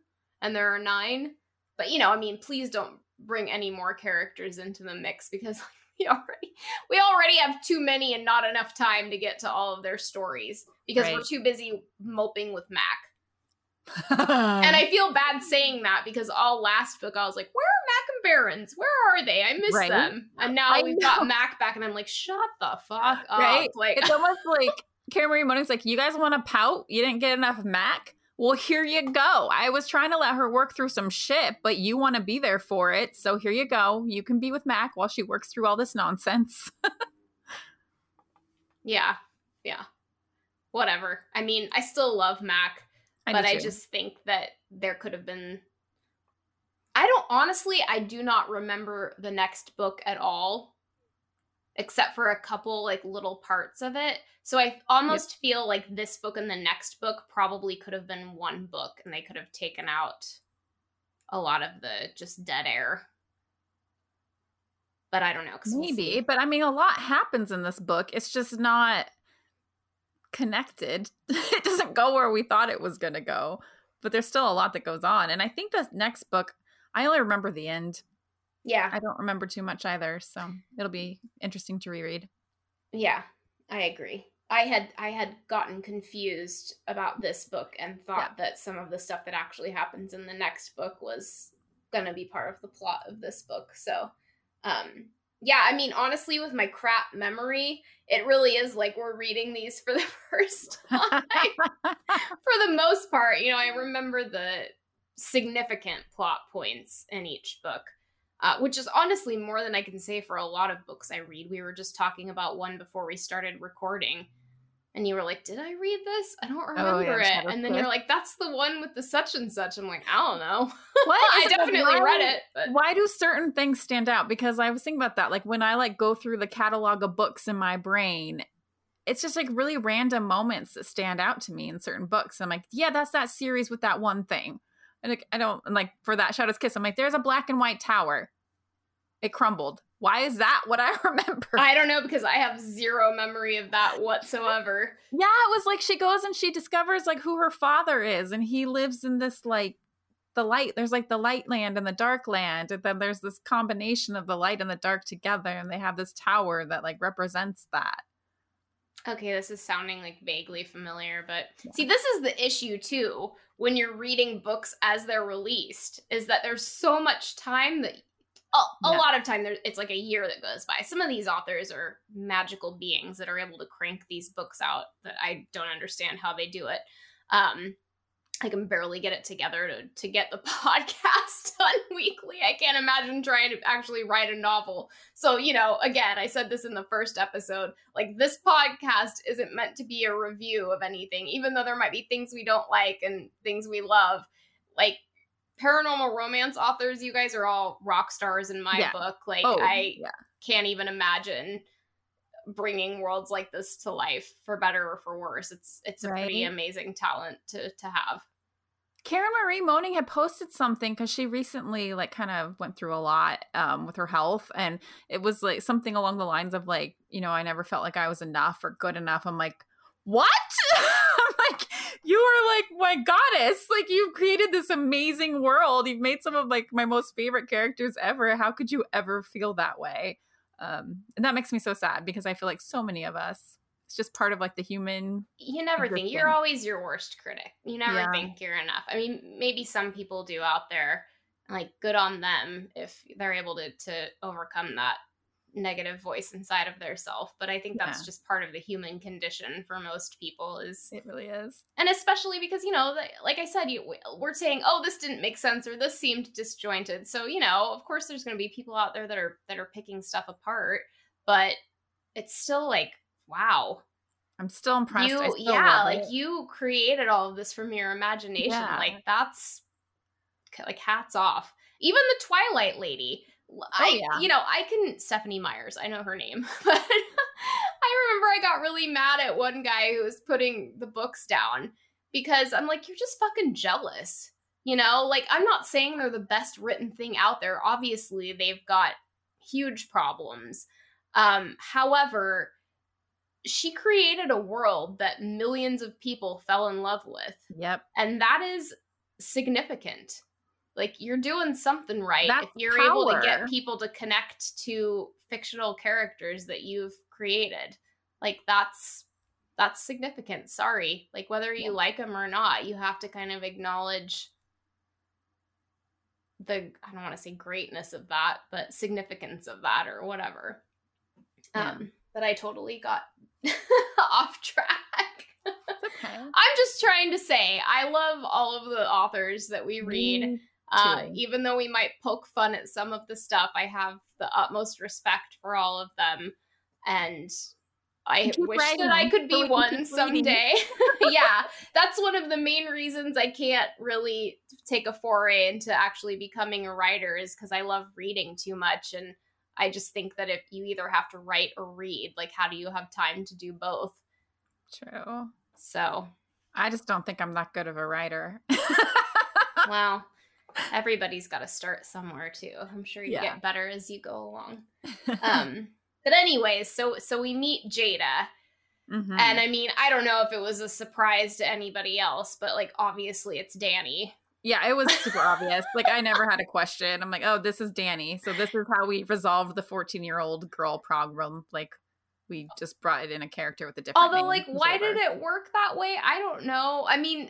and there are nine. But you know, I mean, please don't bring any more characters into the mix because (laughs) we already we already have too many and not enough time to get to all of their stories because right. we're too busy moping with Mac. And I (laughs) feel bad saying that because all last book I was like, where are Mac and Barrons? Where are they? I miss right? them. And now I we've know. got Mac back, and I'm like, shut the fuck (laughs) up. Right? Like it's almost (laughs) like Karen Marie Moning's like, you guys want to pout? You didn't get enough Mac? Well, here you go. I was trying to let her work through some shit, but you want to be there for it. So here you go. You can be with Mac while she works through all this nonsense. yeah. Yeah. Whatever. I mean, I still love Mac, I but I just think that there could have been. I don't honestly, I do not remember the next book at all except for a couple like little parts of it. So I almost yep. feel like this book and the next book probably could have been one book and they could have taken out a lot of the just dead air. But I don't know. Maybe, we'll but I mean, a lot happens in this book. It's just not connected. (laughs) it doesn't go where we thought it was going to go, but there's still a lot that goes on. And I think the next book, I only remember the end. Yeah. I don't remember too much either, so it'll be interesting to reread. Yeah, I agree. I had I had gotten confused about this book and thought yeah. that some of the stuff that actually happens in the next book was going to be part of the plot of this book. So, um yeah, I mean honestly with my crap memory, it really is like we're reading these for the (laughs) first (laughs) time. for the most part, you know, I remember the significant plot points in each book uh, which is honestly more than I can say for a lot of books I read. We were just talking about one before we started recording, and you were like, "Did I read this? I don't remember oh, yeah, it." And then you're like, "That's the one with the such and such." I'm like, "I don't know." (laughs) What? I definitely why, read it. But... Why do certain things stand out? Because I was thinking about that. Like when I like go through the catalog of books in my brain, it's just like really random moments that stand out to me in certain books. I'm like, yeah, that's that series with that one thing. And like, I don't and like for that Shadow's Kiss, I'm like, there's a black and white tower. It crumbled. Why is that what I (laughs) remember? I don't know because I have zero memory of that whatsoever. yeah, it was like she goes and she discovers like who her father is and he lives in this like the light. There's like the light land and the dark land and then there's this combination of the light and the dark together and they have this tower that like represents that. Okay, this is sounding like vaguely familiar, but yeah. see, this is the issue too when you're reading books as they're released is that there's so much time that a, a yeah. lot of time there it's like a year that goes by. Some of these authors are magical beings that are able to crank these books out that I don't understand how they do it. Um, I can barely get it together to to get the (laughs) podcast done weekly. I can't imagine trying to actually write a novel. So, you know, again, I said this in the first episode, like this podcast isn't meant to be a review of anything, even though there might be things we don't like and things we love. Like paranormal romance authors, you guys are all rock stars in my yeah. book. Like, oh, I yeah. can't even imagine bringing worlds like this to life for better or for worse it's it's a right? pretty amazing talent to to have Karen Marie Moning had posted something because she recently like kind of went through a lot um, with her health, and it was like something along the lines of like, you know, I never felt like I was enough or good enough. I'm like, what? (laughs) You are like my goddess. Like you've created this amazing world. You've made some of like my most favorite characters ever. How could you ever feel that way? Um, and that makes me so sad because I feel like so many of us, it's just part of like the human. You never think you're always your worst critic. You never yeah. think you're enough. I mean, maybe some people do out there, like good on them if they're able to to overcome that negative voice inside of their self but i think that's yeah. just part of the human condition for most people is it really is and especially because you know like i said you, we're saying oh this didn't make sense or this seemed disjointed so you know of course there's going to be people out there that are that are picking stuff apart but it's still like wow I'm still impressed. You, still yeah, like it. you created all of this from your imagination. Yeah. Like that's like hats off. Even the Twilight Lady. I, Oh, yeah. you know, I can Stephenie Myers. I know her name, (laughs) but I remember I got really mad at one guy who was putting the books down because I'm like, you're just fucking jealous. You know, like I'm not saying they're the best written thing out there. Obviously, they've got huge problems. Um, however, she created a world that millions of people fell in love with, Yep. and that is significant. Like you're doing something right That's if you're able to get people to connect to fictional characters that you've created. Like that's that's significant. Sorry. Like whether you Yeah. like them or not, you have to kind of acknowledge the I don't want to say greatness of that, but significance of that or whatever. Yeah. Um but I totally got (laughs) off track. Okay. (laughs) I'm just trying to say I love all of the authors that we read. Me Uh, even though we might poke fun at some of the stuff, I have the utmost respect for all of them, and I wish that I could be one someday. (laughs) yeah, that's one of the main reasons I can't really take a foray into actually becoming a writer is because I love reading too much, and I just think that if you either have to write or read, like how do you have time to do both? True. So, I just don't think I'm that good of a writer. (laughs) well, everybody's got to start somewhere too. I'm sure you Yeah. get better as you go along. (laughs) um but anyways so so we meet jada Mhm. and i mean i don't know if it was a surprise to anybody else but like obviously it's Dani yeah, it was super obvious. Like I never had a question. I'm like, oh, this is Dani. So this is how we resolved the 14 year old girl problem. Like we just brought it in a character with a different. although like why did it work that way i don't know i mean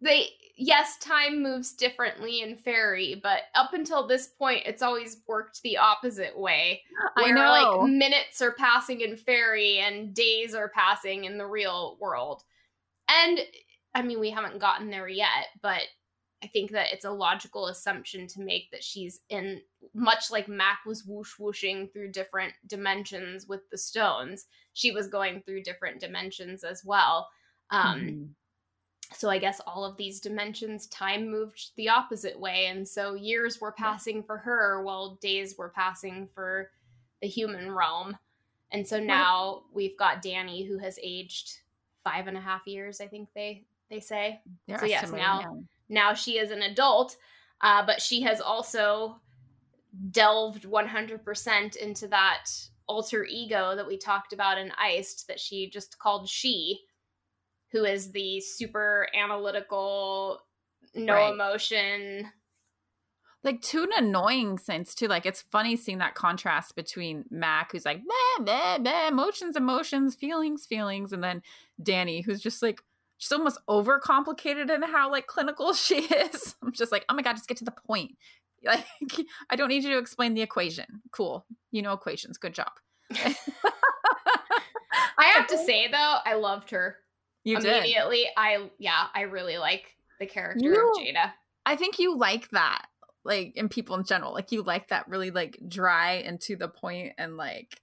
they yes time moves differently in Faery but up until this point it's always worked the opposite way I know. like minutes are passing in Faery and days are passing in the real world. And I mean, we haven't gotten there yet, but I think that it's a logical assumption to make that she's in much like Mac was whoosh whooshing through different dimensions with the stones. She was going through different dimensions as well. Um, Mhm. So I guess all of these dimensions, time moved the opposite way. And so years were passing for her while days were passing for the human realm. And so now we've got Dani who has aged five and a half years, I think they they say. They're so yes, now- yeah. Now she is an adult, uh, but she has also delved 100% into that alter ego that we talked about in Iced that she just called she, who is the super analytical, no Right. emotion. like to an annoying sense too. Like it's funny seeing that contrast between Mac, who's like blah, blah, blah, emotions, emotions, feelings, feelings, and then Dani, who's just like she's almost overcomplicated in how like clinical (laughs) she is. I'm just like, oh my god, just get to the point. (laughs) Like I don't need you to explain the equation. Cool, you know equations. Good job. (laughs) I have to say though, I loved her You did. immediately. I yeah, I really like the character You- of Jada. I think you like that, like in people in general. Like you like that really like dry and to the point and like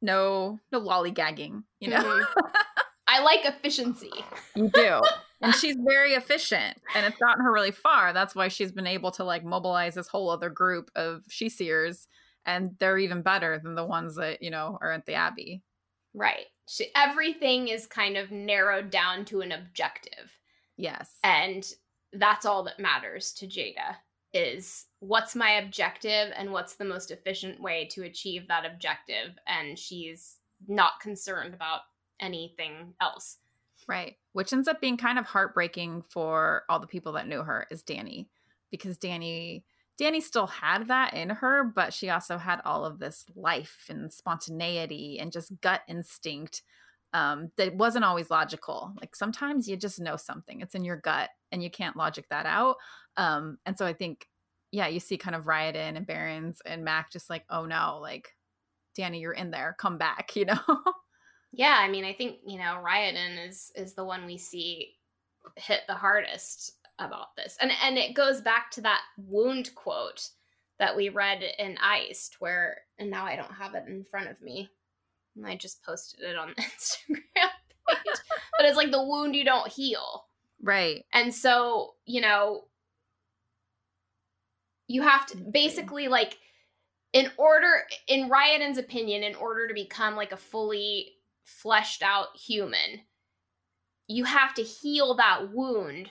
no no lollygagging, you know? Mhm. (laughs) I like efficiency. You do. (laughs) and she's very efficient and it's gotten her really far. That's why she's been able to like mobilize this whole other group of sidhe-seers and they're even better than the ones that, you know, are at the Abbey. Right. She, everything is kind of narrowed down to an objective. Yes. And that's all that matters to Jada is what's my objective and what's the most efficient way to achieve that objective and she's not concerned about anything else. Right. Which ends up being kind of heartbreaking for all the people that knew her is Dani because Dani Dani still had that in her, but she also had all of this life and spontaneity and just gut instinct um, that wasn't always logical. Like sometimes you just know something, it's in your gut and you can't logic that out. Um, and so I think, yeah, you see kind of Ryodan and Barrons and Mac just like, oh no, like Dani, you're in there, come back, (laughs) you know? Yeah, I mean, I think, you know, Ryodan is is the one we see hit the hardest about this. And and it goes back to that wound quote that we read in Iced where and now I don't have it in front of me. And I just posted it on the (laughs) Instagram page. but it's like the wound you don't heal. Right. And so, you know, you have to basically like in order in Ryodan's opinion, in order to become like a fully fleshed out human, you have to heal that wound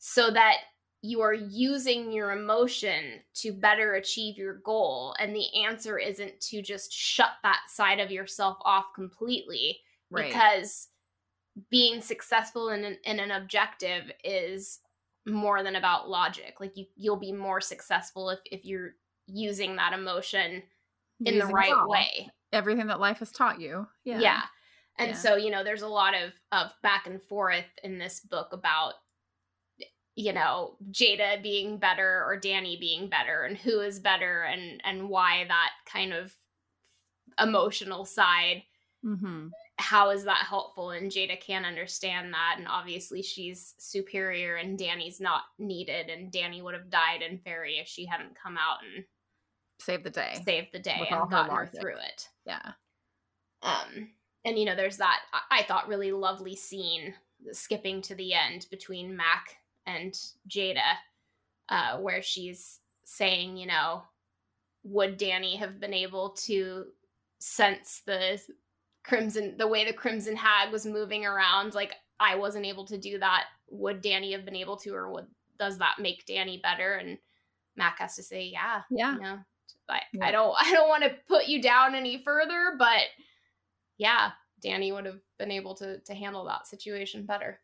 so that you are using your emotion to better achieve your goal. And the answer isn't to just shut that side of yourself off completely Right. because being successful in an, in an objective is more than about logic. Like you, you'll be more successful if, if you're using that emotion in the right all- way. Everything that life has taught you. Yeah. Yeah. And Yeah. so, you know, there's a lot of of back and forth in this book about you know, Jada being better or Dani being better and who is better and and why that kind of emotional side Mm-hmm. how is that helpful and Jada can't understand that and obviously she's superior and Dani's not needed and Dani would have died in Faery if she hadn't come out and Save the day. saved the day With all her and gotten her through it. Yeah. Um, and you know, there's that I-, I thought really lovely scene skipping to the end between Mac and Jada, uh, where she's saying, you know, would Dani have been able to sense the crimson, the way the crimson hag was moving around? Like I wasn't able to do that. Would Dani have been able to, or would does that make Dani better? And Mac has to say, yeah, Yeah. you know, I, Yeah. (laughs) I don't I don't want to put you down any further, but yeah, Dani would have been able to to handle that situation better.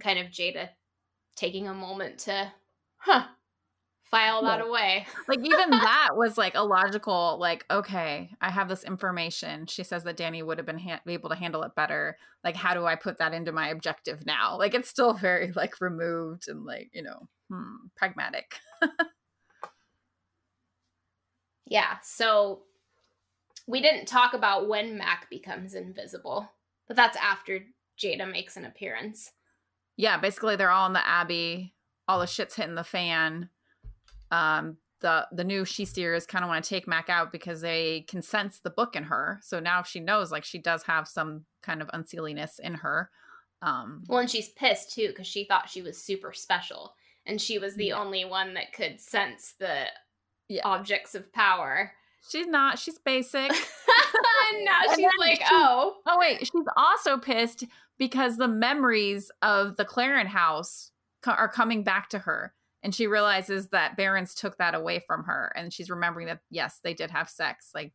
Kind of Jada taking a moment to huh file that Yeah. away. Like even (laughs) that was like a logical like okay, I have this information. She says that Dani would have been ha- able to handle it better. Like how do I put that into my objective now? Like it's still very like removed and like, you know, hmm, pragmatic. (laughs) Yeah, so we didn't talk about when Mac becomes invisible, but that's after Jada makes an appearance. Yeah, basically they're all in the abbey. All the shit's hitting the fan. Um, the the new sidhe-seers kind of want to take Mac out because they can sense the book in her. So now she knows like she does have some kind of unseeliness in her. Um, Well, and she's pissed too because she thought she was super special, and she was the Yeah. only one that could sense the Yeah. objects of power. She's not. She's basic. (laughs) and now And she's like, she- oh, Oh wait, she's also pissed because the memories of the Clarin house co- are coming back to her, and she realizes that Barrons took that away from her, and she's remembering that yes, they did have sex like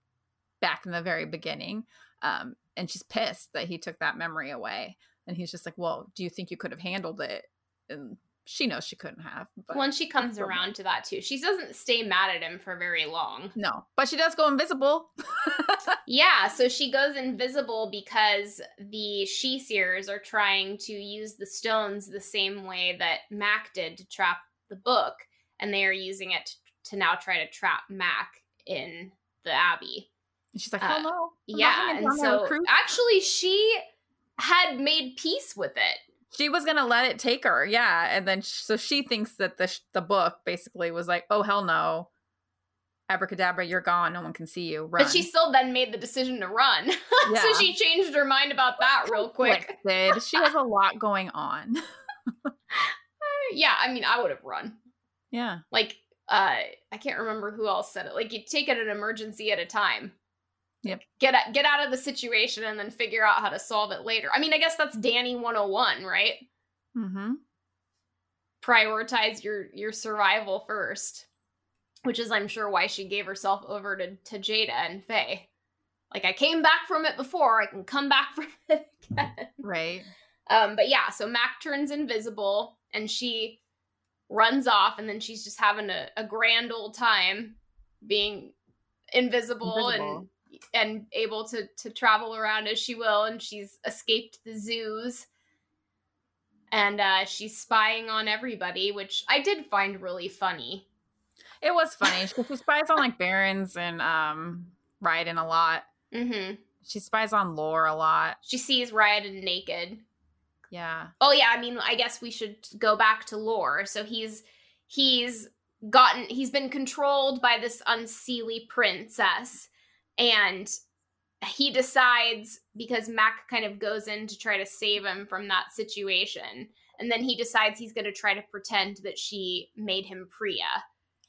back in the very beginning, um, and she's pissed that he took that memory away, and he's just like, "Well, do you think you could have handled it?" And she knows she couldn't have. But when she comes around to that too, she doesn't stay mad at him for very long. no, but she does go invisible. (laughs) Yeah, so she goes invisible because the sidhe-seers are trying to use the stones the same way that Mac did to trap the book, and they are using it to now try to trap Mac in the abbey. and she's like, Uh, "Oh no." I'm not Yeah, and so actually, she had made peace with it. She was gonna let it take her yeah and then sh- so she thinks that the sh- the book basically was like oh hell no abracadabra you're gone no one can see you run But she still then made the decision to run. (laughs) Yeah. so she changed her mind about that (laughs) real quick. She has a lot going on (laughs) Yeah, I mean, I would have run. yeah Like, uh, I can't remember who else said it. Like, you take it an emergency at a time. Yep. Get get out of the situation and then figure out how to solve it later. I mean, I guess that's Dani 101, right? mm-hmm Prioritize your your survival first, which is, I'm sure, why she gave herself over to to Jada and Faye. Like, I came back from it before. I can come back (laughs) from it again. right Um, but yeah, so Mac turns invisible and she runs off, and then she's just having a, a grand old time being invisible, Invisible. and and able to to travel around as she will, and she's escaped the zoos. And uh, she's spying on everybody, which I did find really funny. it was (laughs) funny. She, she spies on like Barrons and um Ryodan a lot. Hmm she spies on Lor a lot. She sees Ryodan naked, yeah. Oh yeah, I mean, I guess we should go back to Lor. So he's he's gotten he's been controlled by this unseelie princess and he decides because Mac kind of goes in to try to save him from that situation. And then he decides he's going to try to pretend that she made him Pri-ya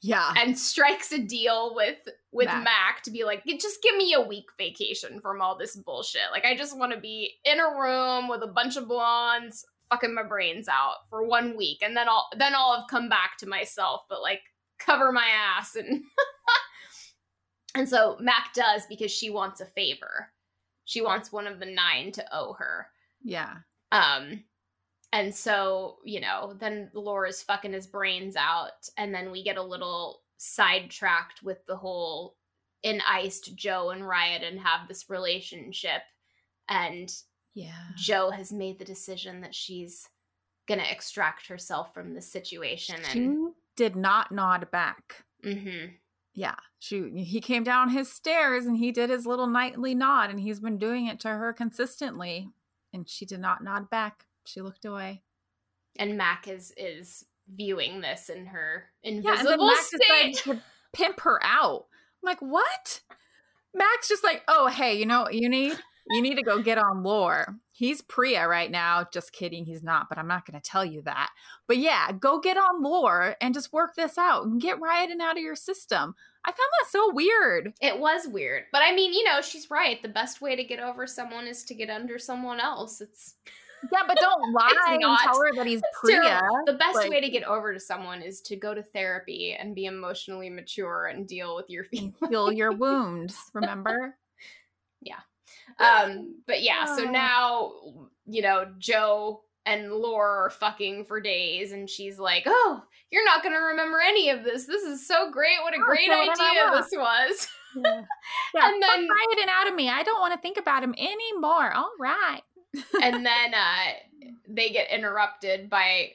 Yeah. and strikes a deal with with Mac. Mac. to be like, just give me a week vacation from all this bullshit. Like I just want to be in a room with a bunch of blondes fucking my brains out for one week and then I'll then I'll have come back to myself, but like cover my ass and (laughs) (laughs) And so Mac does because she wants a favor. She wants one of the nine to owe her. Yeah. Um, and so, you know, then Lor's fucking his brains out, and then we get a little sidetracked with the whole in iced Jo and Ryodan have this relationship. And Yeah. Jo has made the decision that she's gonna extract herself from this situation. She And did not nod back. Mhm. Yeah. She he came down his stairs and he did his little nightly nod and he's been doing it to her consistently. And she did not nod back. She looked away. and Mac is is viewing this in her Yeah, and invisible Mac state. to pimp her out. I'm like, what? Mac's just like, oh, hey, you know what you need? You need to go get on Lor. He's Pri-ya right now. Just kidding, he's not, but I'm not going to tell you that. But yeah, go get on Lor and just work this out and get Ryodan out of your system. I found that so weird. It was weird. But I mean, you know, she's right. The best way to get over someone is to get under someone else. It's Yeah, but don't (laughs) lie and tell her that he's Pri-ya. the best like- way to get over to someone is to go to therapy and be emotionally mature and deal with your (laughs) feelings. Heal your wounds, remember? (laughs) Yeah. Um, but yeah, so Oh. now you know, Jo and Lor are fucking for days, and she's like, Oh, you're not gonna remember any of this. This is so great. What a (laughs) I'll great idea this was. (laughs) Yeah, yeah And then- Ryodan out of me. I don't want to think about him anymore. All right. and (laughs) then uh they get interrupted by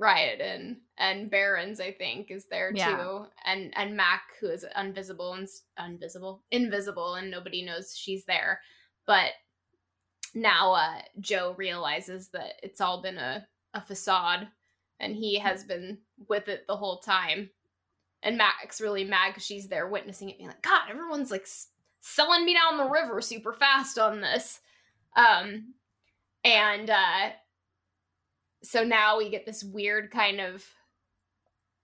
Ryodan and Barrons, I think, is there Yeah. too. And and Mac, who is invisible and invisible, invisible, and nobody knows she's there. But now uh Jo realizes that it's all been a, a facade and he has been with it the whole time. And Max really mad because she's there witnessing it, being like, God, everyone's like s- selling me down the river super fast on this. Um, and uh, so now we get this weird kind of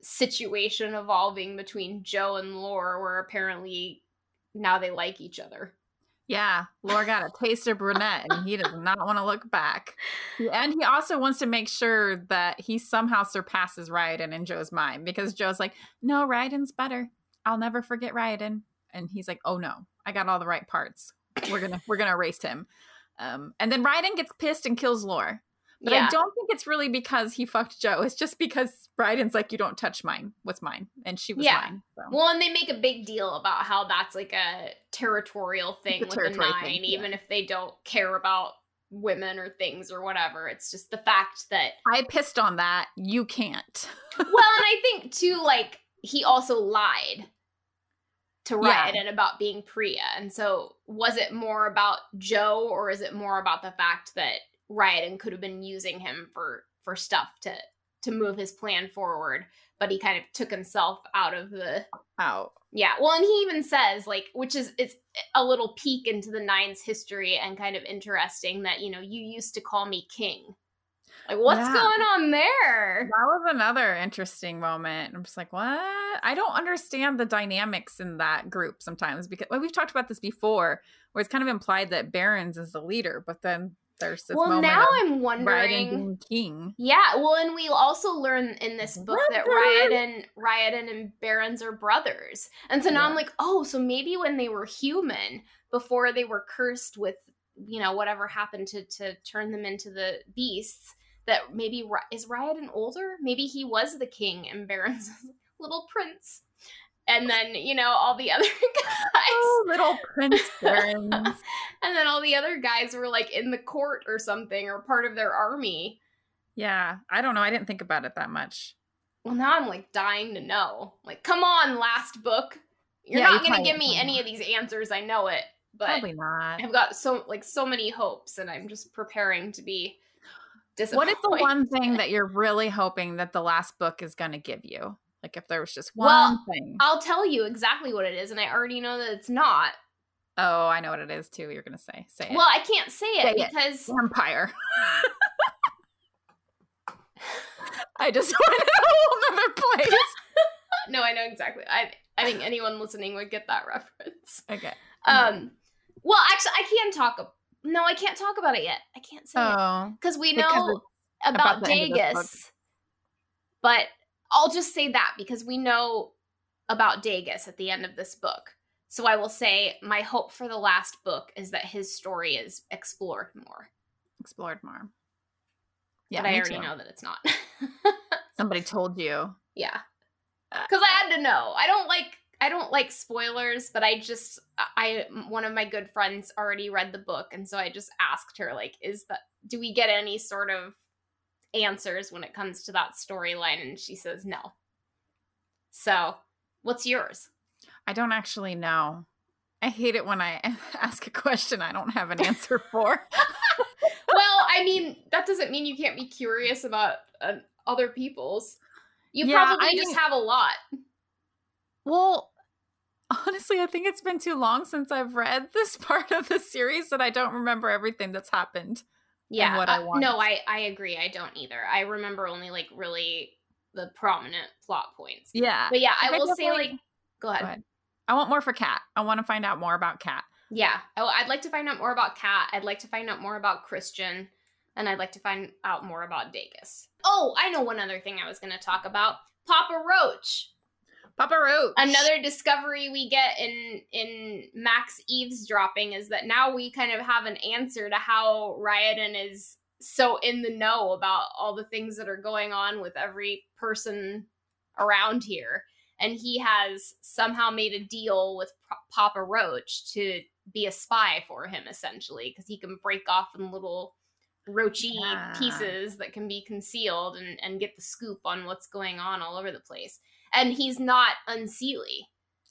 situation evolving between Jo and Lor, where apparently now they like each other. Yeah, Lor got a taste of brunette and he does not want to look back. And he also wants to make sure that he somehow surpasses Ryodan in Jo's mind because Jo's like, no, Ryodan's better. I'll never forget Ryodan. And he's like, oh no, I got all the right parts. We're gonna we're gonna erase him. Um, and then Ryodan gets pissed and kills Lor. But yeah. I don't think it's really because he fucked Jo. It's just because Ryodan's like, you don't touch mine. What's mine? And she was Yeah. mine. So. Well, and they make a big deal about how that's like a territorial thing with the nine, thing, even if they don't care about women or things or whatever. It's just the fact that I pissed on that. You can't. (laughs) well, and I (laughs) think too, like he also lied to Yeah. Ryodan about being Pri-ya, and so was it more about Jo or is it more about the fact that Ryodan could have been using him for for stuff to to move his plan forward, but he kind of took himself out of the Out. yeah. Well, and he even says like, which is it's a little peek into the Nine's history and kind of interesting that you know you used to call me king. Like, what's Yeah. going on there? That was another interesting moment. I'm just like, what? I don't understand the dynamics in that group sometimes because well, we've talked about this before, where it's kind of implied that Barrons is the leader, but then there's this Well, now I'm wondering. king. Yeah, well, and we also learn in this book that Brothers. Riot and Ryodan and Barrons are brothers, and so now I'm like, oh, so maybe when they were human, before they were cursed with, you know, whatever happened to to turn them into the beasts, that maybe is Ryodan older? Maybe he was the king and Barrons (laughs) little prince, and then you know all the (laughs) other guys. Oh, little (laughs) Prince and then all the other guys were like in the court or something or part of their army. yeah, I don't know. I didn't think about it that much. Well, now I'm like dying to know. Like, come on, last book. You're Yeah, not you to give me any of these answers. I know it, but Probably not. I've got so like so many hopes, and I'm just preparing to be What is the one thing (laughs) that you're really hoping that the last book is going to give you? Like if there was just one Well, thing. I'll tell you exactly what it is, and I already know that it's not. Oh, I know what it is too. You're gonna say. Say it. Well, I can't say it Say it. because Vampire. (laughs) I just (laughs) went a whole other place. (laughs) no, I know exactly. I I think anyone listening would get that reference. Okay. Um, well, actually, I can talk. No, I can't talk about it yet. I can't say it Oh. because we know about, about the end of this book. Dageus. But I'll just say that because we know about Dageus at the end of this book. So I will say my hope for the last book is that his story is explored more. Explored more. Yeah, but I already too. know that it's not. (laughs) Somebody told you. yeah. Uh, Cuz I had to know. I don't like I don't like spoilers, but I just I one of my good friends already read the book and so I just asked her like is that do we get any sort of answers when it comes to that storyline and she says no. So, what's yours? I don't actually know. I hate it when I (laughs) ask a question I don't have an answer for. (laughs) well, I mean, that doesn't mean you can't be curious about uh, other people's. You Yeah, probably I just mean- have a lot. well, honestly, I think it's been too long since I've read this (laughs) part of the series that I don't remember everything that's happened. Yeah. what I uh, want. no, I I agree. I don't either. I remember only like really the prominent plot points. Yeah. But yeah, I I will say like go ahead. Go ahead. I want more for Kat. I want to find out more about Kat. Yeah. Oh, I'd like to find out more about Kat. I'd like to find out more about Christian. And I'd like to find out more about Dageus. Oh, I know one other thing I was going to talk about. Papa Roach. Papa Roach. Another discovery we get in in Max eavesdropping is that now we kind of have an answer to how Ryodan is so in the know about all the things that are going on with every person around here. And he has somehow made a deal with Papa Roach to be a spy for him, essentially, because he can break off in little roachy Yeah. pieces that can be concealed and, and get the scoop on what's going on all over the place. And he's not unseelie.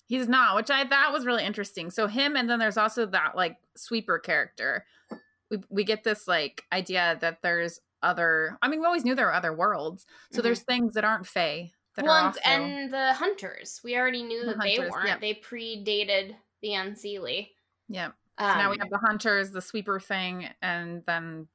He's not, which I thought was really interesting. So him, and then there's also that like sweeper character. We we get this like idea that there's other. I mean, we always knew there were other worlds. So Mhm. there's things that aren't Fae that Well, also. and the hunters. We already knew The that they weren't. yep. They predated the unseelie. yeah. Um, so now we have the hunters, the sweeper thing, and then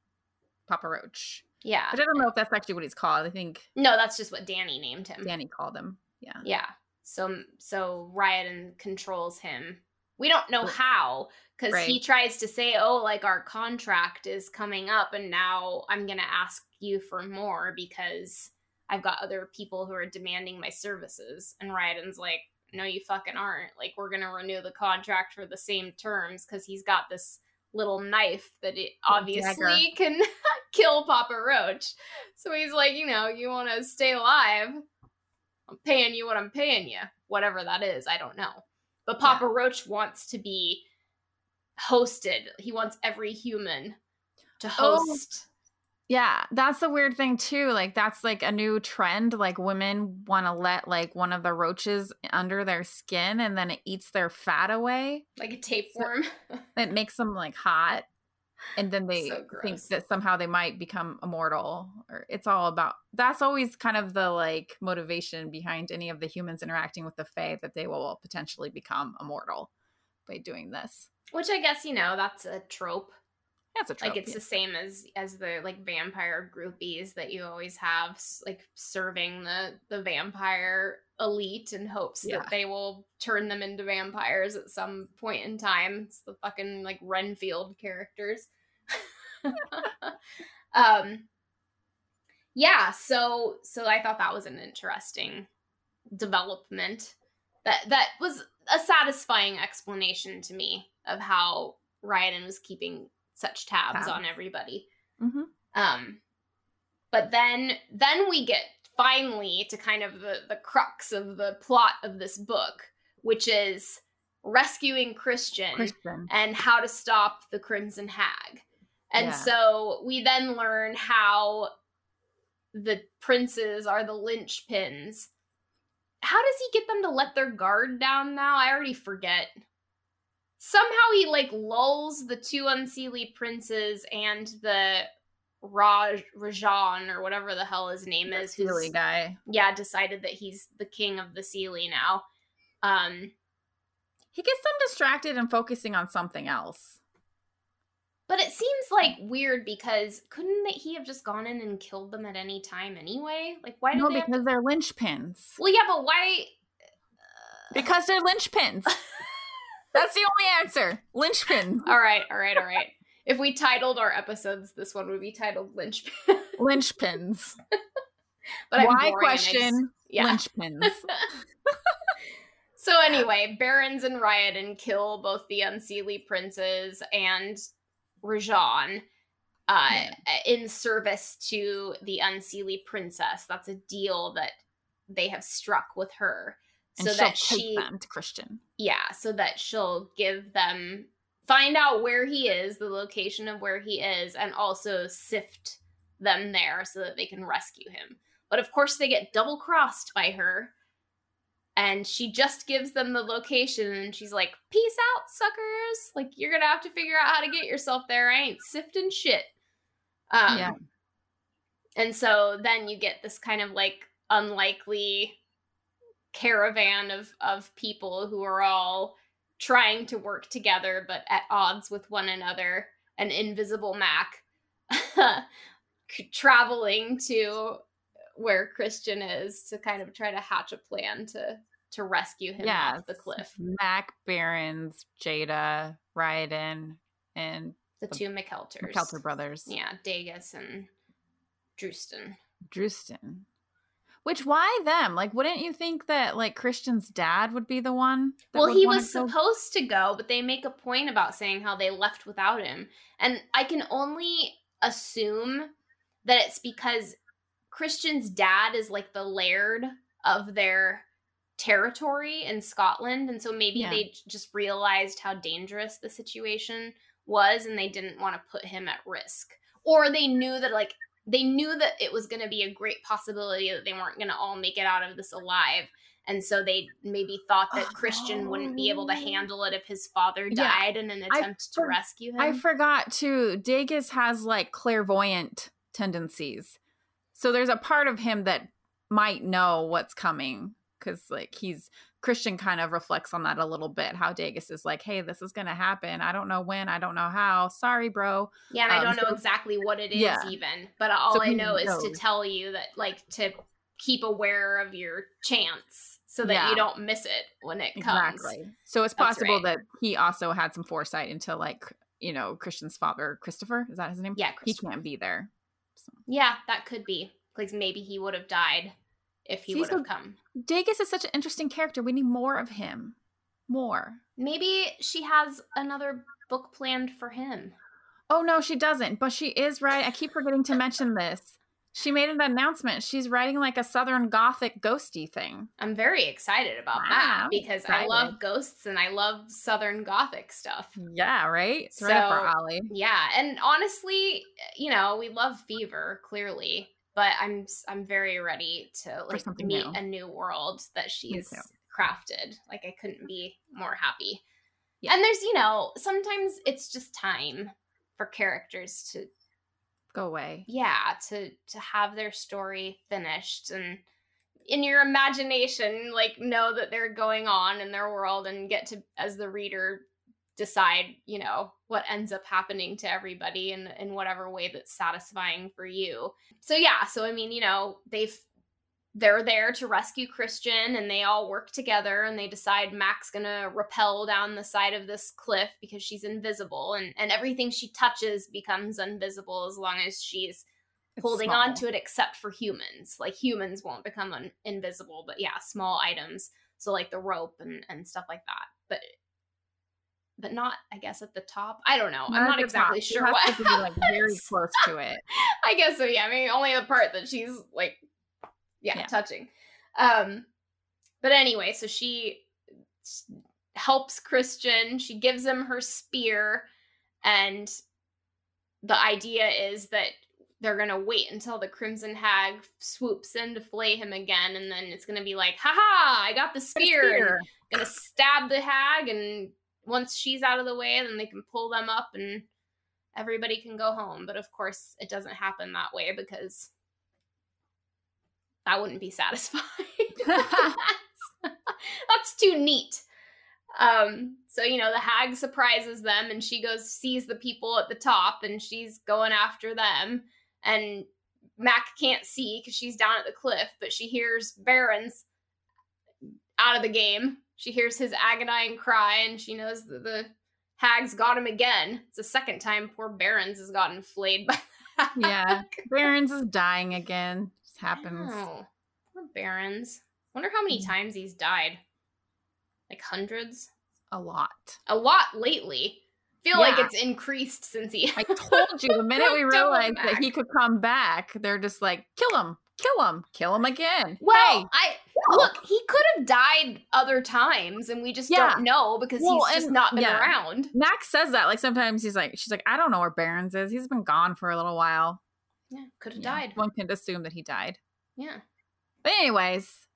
Papa Roach. yeah. But I don't know if that's actually what he's called. I think No, that's just what Dani named him. Dani called him. Yeah. Yeah. So so Ryodan controls him. We don't know Right. how because he tries to say, "Oh, like our contract is coming up, and now I'm gonna ask you for more because I've got other people who are demanding my services." And Ryodan's like, "No, you fucking aren't. Like we're gonna renew the contract for the same terms because he's got this." little knife that it obviously can (laughs) kill Papa Roach. So he's like, you know, you want to stay alive, I'm paying you what I'm paying you, whatever that is. I don't know. But Papa Roach wants to be hosted. He wants every human to Oh. host. Yeah, that's the weird thing too. Like that's like a new trend. Like women want to let like one of the roaches under their skin and then it eats their fat away. like a tapeworm. It makes them like hot. And then they So think that somehow they might become immortal. Or it's all about that's always kind of the like motivation behind any of the humans interacting with the Fae that they will potentially become immortal by doing this. Which I guess, you know, that's a trope. That's a trope. like it's yeah. the same as as the like vampire groupies that you always have like serving the the vampire elite in hopes Yeah. that they will turn them into vampires at some point in time it's the fucking like renfield characters (laughs) um yeah so so i thought that was an interesting development that that was a satisfying explanation to me of how Ryodan was keeping such tabs Tabs. on everybody. Mhm. Um, but then then we get finally to kind of the the crux of the plot of this book, which is rescuing Christian, Christian. and how to stop the Crimson Hag. And Yeah. so we then learn how the princes are the linchpins. How does he get them to let their guard down now? I already forget. Somehow he like lulls the two unseelie princes and the Raj R'jan or whatever the hell his name is, who's guy. yeah, decided that he's the king of the Seelie now. Um He gets them distracted and focusing on something else. But it seems like weird because couldn't he have just gone in and killed them at any time anyway? Like why? No, they because to... they're linchpins. Well, yeah, but why? Because they're linchpins. (laughs) That's the only answer. Linchpins. All right, all right, all right. If we titled our episodes, this one would be titled Linchpin. Linchpins. (laughs) but why question yeah. linchpins? (laughs) so anyway, Barrons and Ryodan kill both the Unseelie princes and R'jan uh, yeah. in service to the Unseelie princess. That's a deal that they have struck with her. And so that she them to Christian. Yeah, so that she'll give them find out where he is, the location of where he is, and also sift them there so that they can rescue him. But of course, they get double crossed by her. And she just gives them the location and she's like, Peace out, suckers. Like, you're going to have to figure out how to get yourself there. I ain't sifting shit. Um, yeah. And so then you get this kind of like unlikely caravan of, of people who are all trying to work together but at odds with one another. An invisible Mac (laughs) traveling to where Christian is to kind of try to hatch a plan to to rescue him yeah, off the cliff. Mac Barrons, Jada, Ryodan, and the, the two MacKeltars. MacKeltar brothers. Yeah, Dageus and Drustan. Drustan. Which why them? Like, wouldn't you think that like Christian's dad would be the one? Well, he was supposed to go, but they make a point about saying how they left without him, and I can only assume that it's because Christian's dad is like the laird of their territory in Scotland. And so maybe yeah. they just realized how dangerous the situation was and they didn't want to put him at risk. Or they knew that, like, they knew that it was going to be a great possibility that they weren't going to all make it out of this alive. And so they maybe thought that Christian wouldn't be able to oh. handle it if his father died yeah. in an attempt for- to rescue him. I forgot too. Dageus has like clairvoyant tendencies. So there's a part of him that might know what's coming because like he's Christian kind of reflects on that a little bit. How Dageus is like, hey, this is gonna happen. I don't know when, I don't know how. Sorry, bro. Yeah, and um, I don't so, know exactly what it is yeah. even. But all so I know is to tell you that like to keep aware of your chance so that yeah. you don't miss it when it comes. Exactly. So it's possible right. that he also had some foresight into like, you know, Christian's father, Christopher, is that his name? Yeah, he can't be there. Yeah, that could be. Because maybe he would have died if he would have come. Dageus is such an interesting character. We need more of him. More. Maybe she has another book planned for him. Oh no, she doesn't. But she is right. I keep forgetting to mention (laughs) this. She made an announcement. She's writing like a Southern Gothic ghosty thing. I'm very excited about wow, that because excited. I love ghosts and I love Southern Gothic stuff. Yeah, right. It's so, right for Ollie. Yeah, and honestly, you know, we love Fever clearly, but I'm I'm very ready to like meet new. a new world that she's crafted. Like I couldn't be more happy. Yeah. And there's, you know, sometimes it's just time for characters to go away. Yeah, to to have their story finished and in your imagination like know that they're going on in their world and get to as the reader decide, you know, what ends up happening to everybody in in whatever way that's satisfying for you. So yeah, so I mean, you know, they've they're there to rescue Christian and they all work together and they decide Mac's gonna rappel down the side of this cliff because she's invisible and, and everything she touches becomes invisible as long as she's it's holding small. on to it except for humans. Like humans won't become un- invisible, but yeah, small items. So like the rope and, and stuff like that. But but not I guess at the top. I don't know. Not I'm not exactly top. sure what. To be like (laughs) very close to it. (laughs) I guess so. Yeah. I mean, only the part that she's like yeah, yeah. touching. Um, but anyway, so she helps Christian. She gives him her spear, and the idea is that they're gonna wait until the Crimson Hag swoops in to flay him again, and then it's gonna be like, haha, I got the spear, spear. gonna stab the hag, and once she's out of the way, then they can pull them up and everybody can go home. But of course, it doesn't happen that way because that wouldn't be (laughs) satisfied. (laughs) (laughs) that's, too neat. Um, so you know, the hag surprises them and she goes sees the people at the top and she's going after them. And Mac can't see because she's down at the cliff, but she hears Barrons out of the game. She hears his agonizing cry and she knows that the hag's got him again. It's the second time poor Barrons has gotten flayed by. Yeah. (laughs) Barrons is dying again. Just happens. Oh, poor Barrons. Wonder how many Mm. times he's died. Like hundreds? A lot. A lot lately. Feel like it's increased since he. I told you the (laughs) minute we realized that he could come back, they're just like, kill him, kill him, kill him again. Well, Hey, I no. look. He could have died other times, and we just Yeah. don't know because Well, he's just and- not been yeah. around. Max says that. Like sometimes he's like, she's like, I don't know where Barrons is. He's been gone for a little while. Yeah, could have Yeah, died. One can assume that he died. Yeah. But anyways,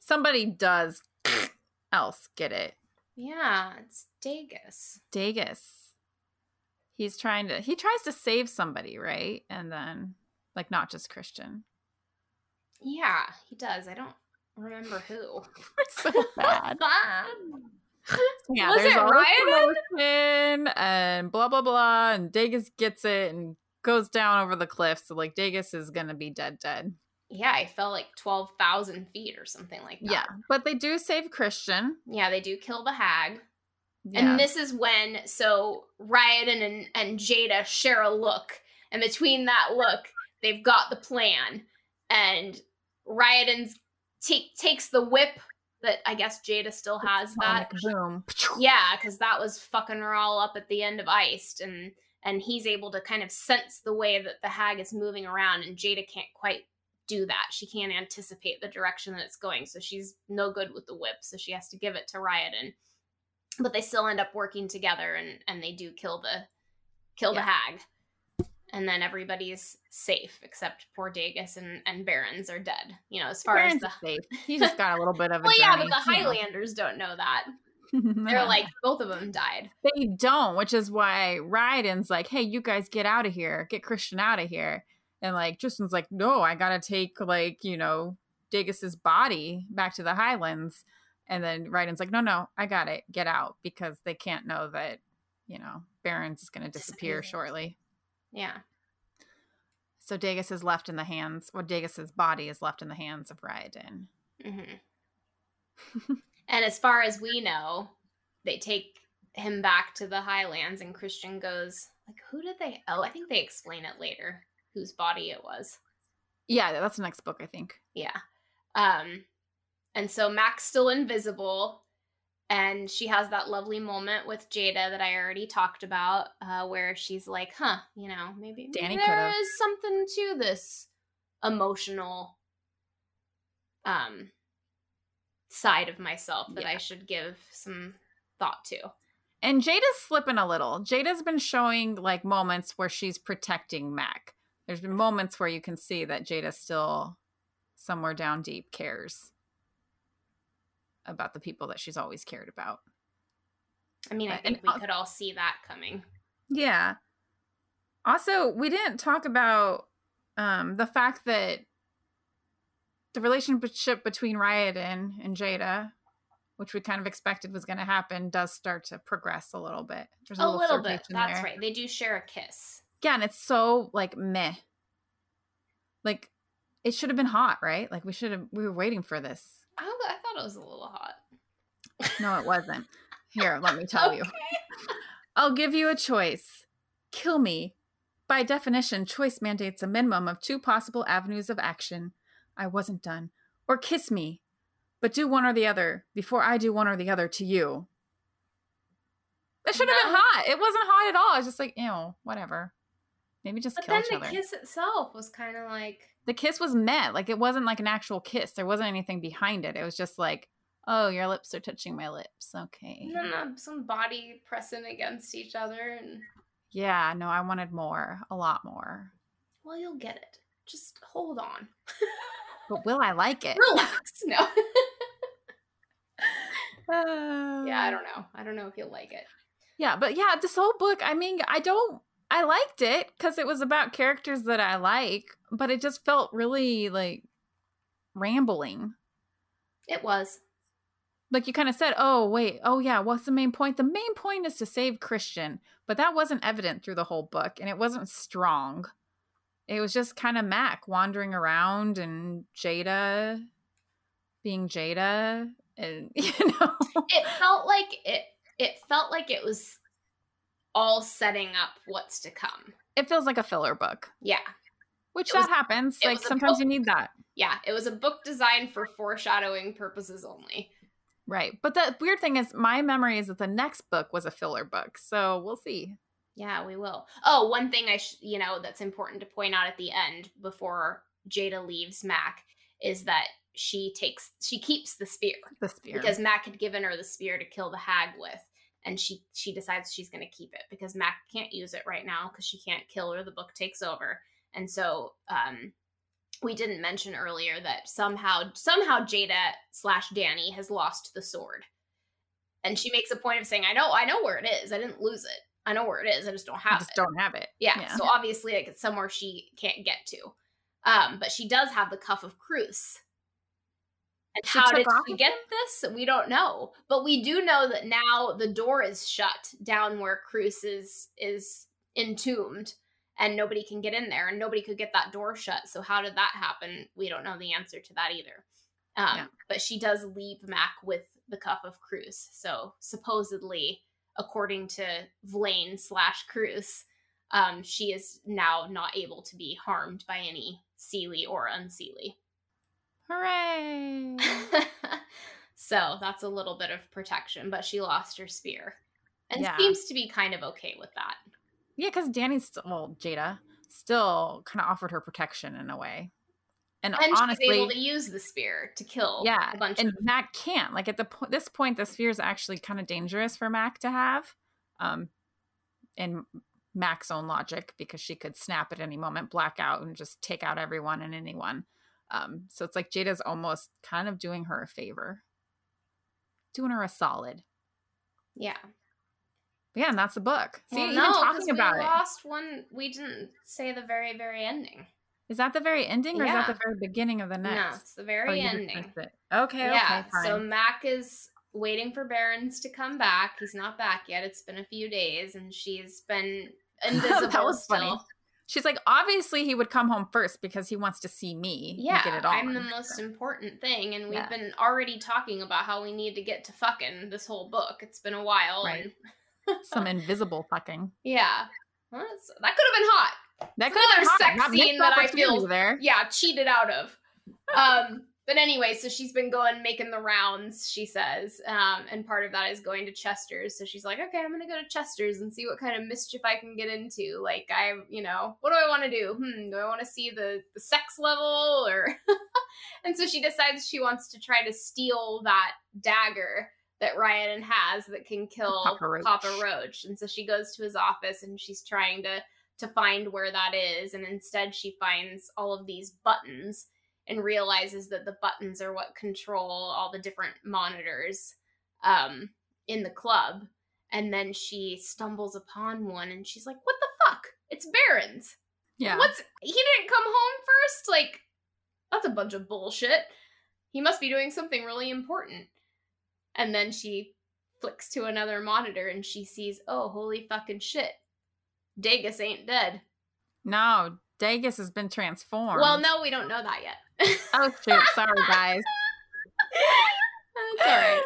somebody does (sniffs) else get it. Yeah, it's Dageus. Dageus. He's trying to he tries to save somebody, right? And then like not just Christian. Yeah, he does. I don't remember who. (laughs) So (laughs) bad. (laughs) Yeah, Was there's it Ryodan? and blah blah blah, and Dageus gets it and goes down over the cliff. So like Dageus is gonna be dead, dead. Yeah, I fell like twelve thousand feet or something like that. Yeah, but they do save Christian. Yeah, they do kill the hag. Yeah. And this is when so Ryodan and and Jada share a look, and between that look, they've got the plan. And Ryodan take takes the whip that I guess Jada still has that. Boom. Yeah, because that was fucking her all up at the end of Iced, and and he's able to kind of sense the way that the hag is moving around, and Jada can't quite do that. She can't anticipate the direction that it's going, so she's no good with the whip, so she has to give it to Ryodan. But they still end up working together, and and they do kill the kill the hag, and then everybody's safe except poor Dageus and and Barrons are dead. You know, as far Barrons as the safe. (laughs) He just got a little bit of a well, yeah, but the you know. Highlanders don't know that. (laughs) They're like both of them died. they don't, which is why Ryodan's like, "Hey, you guys get out of here, get Christian out of here," and like Tristan's like, "No, I gotta take like you know Dageus's body back to the Highlands," and then Ryodan's like, "No, no, I got it, get out," because they can't know that you know Barrons is gonna Disappear. shortly. Yeah. So Dageus is left in the hands, or Dageus's body is left in the hands of Ryodan. hmm (laughs) and as far as we know, they take him back to the Highlands, and Christian goes like, "Who did they? Oh, I think they explain it later whose body it was." Yeah, that's the next book, I think. Yeah. Um, and so Mac's still invisible, and she has that lovely moment with Jada that I already talked about, uh, where she's like, "Huh, you know, maybe, maybe Dani there could've. is something to this emotional um side of myself that Yeah. I should give some thought to." And Jada's slipping a little. Jada's been showing like moments where she's protecting Mac. There's been moments where you can see that Jada still somewhere down deep cares about the people that she's always cared about. I mean, I think and we could all see that coming. Yeah. Also, we didn't talk about um, the fact that the relationship between Ryodan and Jada, which we kind of expected was going to happen, does start to progress a little bit. There's A little bit. That's there. right. They do share a kiss. Yeah, and it's so like meh. Like it should have been hot, right? Like we should have we were waiting for this. I thought it was a little hot. No, it wasn't. Here, let me tell you. I'll give you a choice. Kill me. By definition, choice mandates a minimum of two possible avenues of action. I wasn't done. Or kiss me. But do one or the other before I do one or the other to you. It should have been hot. It wasn't hot at all. It's just like, ew, whatever. Maybe just But kill then each the other. kiss itself was kind of like, the kiss was met. Like it wasn't like an actual kiss. There wasn't anything behind it. It was just like, oh, your lips are touching my lips. Okay. and then uh, some body pressing against each other, and Yeah, no, I wanted more, a lot more. well, you'll get it. Just hold on, But will I like it? relax. No, Uh, (laughs) yeah, I don't know. I don't know if you'll like it. Yeah, but yeah, this whole book, I mean, I don't, I liked it because it was about characters that I like, but it just felt really like rambling. It was. like you kind of said, oh, wait, oh, yeah, what's the main point? The main point is to save Christian, but that wasn't evident through the whole book and it wasn't strong. It was just kind of Mac wandering around and Jada being Jada. And, (laughs) you know, it felt like it, it felt like it was all setting up what's to come. It feels like a filler book. Yeah. Which that happens. Like sometimes book, you need that. Yeah, it was a book designed for foreshadowing purposes only. Right. But the weird thing is, my memory is that the next book was a filler book. So we'll see. Yeah, we will. Oh, one thing I, sh- you know, that's important to point out at the end before Jada leaves Mac is that she takes, she keeps the spear. The spear. Because Mac had given her the spear to kill the hag with. And she she decides she's going to keep it because Mac can't use it right now because she can't kill her. The book takes over, and so um, we didn't mention earlier that somehow somehow Jada slash Dani has lost the sword. And she makes a point of saying, I know, I know where it is. I didn't lose it. I know where it is. I just don't have just it. Don't have it. Yeah, yeah. So obviously like it's somewhere she can't get to. Um, but she does have the cuff of Cruce. And she how did she get this? We don't know. But we do know that now the door is shut down where Cruce is is entombed and nobody can get in there and nobody could get that door shut. So how did that happen? We don't know the answer to that either. Um, yeah. But she does leave Mac with the cup of Cruce. So supposedly, according to V'lane slash Cruce, um, she is now not able to be harmed by any Seelie or Unseelie. Hooray! (laughs) so that's a little bit of protection, but she lost her spear and yeah. seems to be kind of okay with that. Yeah, because Dani's still, well, Jada still kind of offered her protection in a way. And, and honestly, she's able to use the spear to kill. Yeah, and of- Mac can't. Like at the po- this point, the spear is actually kind of dangerous for Mac to have, um, in Mac's own logic, because she could snap at any moment, black out, and just take out everyone and anyone. Um, so it's like Jada's almost kind of doing her a favor, doing her a solid. Yeah. Yeah, and that's the book. See, well, no, talking about we lost one. We didn't say the very, very ending. Is that the very ending, or yeah. is that the very beginning of the next? No, it's the very oh, ending. Okay, yeah. Okay, so Mac is waiting for Barrons to come back. He's not back yet. It's been a few days, and she's been (laughs) invisible that was still. Funny. She's like, obviously he would come home first because he wants to see me. Yeah, get it on. I'm the most so. important thing, and we've yeah. been already talking about how we need to get to fucking this whole book. It's been a while, right. and (laughs) some invisible fucking. Yeah. Well, that could have been hot. That could have been hot. sex scene that I feel there. Yeah, cheated out of. Um, but anyway, so she's been going making the rounds, she says. Um, and part of that is going to Chester's. So she's like, okay, I'm gonna go to Chester's and see what kind of mischief I can get into. Like I, you know, what do I want to do? Hmm, do I want to see the the sex level or (laughs) and so she decides she wants to try to steal that dagger that Ryodan has that can kill Papa Roach. Papa Roach. And so she goes to his office and she's trying to to find where that is and instead she finds all of these buttons and realizes that the buttons are what control all the different monitors um, in the club and then she stumbles upon one and she's like what the fuck it's Barrons. yeah what's he didn't come home first like that's a bunch of bullshit he must be doing something really important and then she flicks to another monitor and she sees, oh, holy fucking shit. Dageus ain't dead. No, Dageus has been transformed. Well, no, we don't know that yet. Oh, shoot. Sorry, guys. That's all right.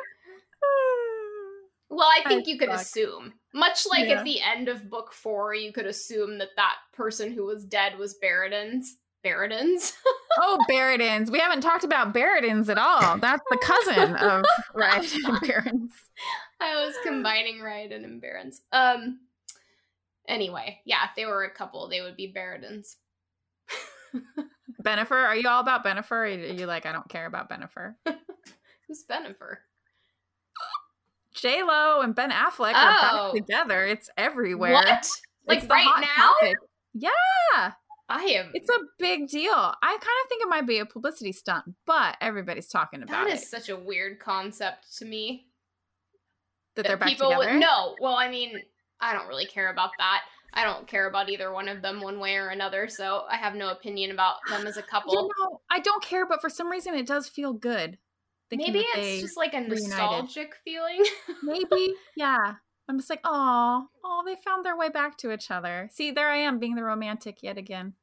Well, I think you could assume. Much like yeah. at the end of book four, you could assume that that person who was dead was Barradins. Barradins. (laughs) oh, Barradins. We haven't talked about Barradins at all. That's the cousin of (laughs) Riot and Barrons. I was combining Riot and Barrons. Um. Anyway, yeah, if they were a couple, they would be Barradins. (laughs) Bennifer, are you all about Bennifer? Or are you like, I don't care about Bennifer? (laughs) Who's Bennifer? J Lo and Ben Affleck oh. are back oh. together. It's everywhere. What? Like right now? Topic. Yeah. I am. It's a big deal. I kind of think it might be a publicity stunt, but everybody's talking about it. That is such a weird concept to me. That, that they're back people together. Would, no, well, I mean, I don't really care about that. I don't care about either one of them one way or another, so I have no opinion about them as a (sighs) couple. You know, I don't care, but for some reason, it does feel good Maybe it's just like a reunited. nostalgic feeling. (laughs) maybe yeah. I'm just like, oh, oh, they found their way back to each other. See, there I am being the romantic yet again.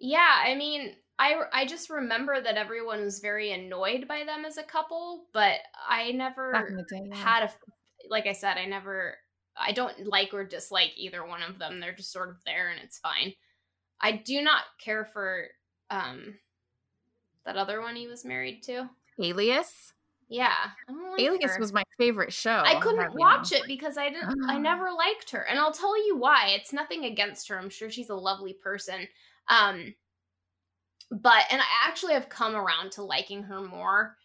yeah, I mean, I I just remember that everyone was very annoyed by them as a couple, but I never Back in the day, yeah. had a like I said, I never I don't like or dislike either one of them. They're just sort of there and it's fine. I do not care for um that other one he was married to. Alias. Yeah. Like Alias her. was my favorite show. I couldn't watch it because I didn't I (gasps) never liked her. And I'll tell you why. It's nothing against her. I'm sure she's a lovely person. Um but and I actually have come around to liking her more.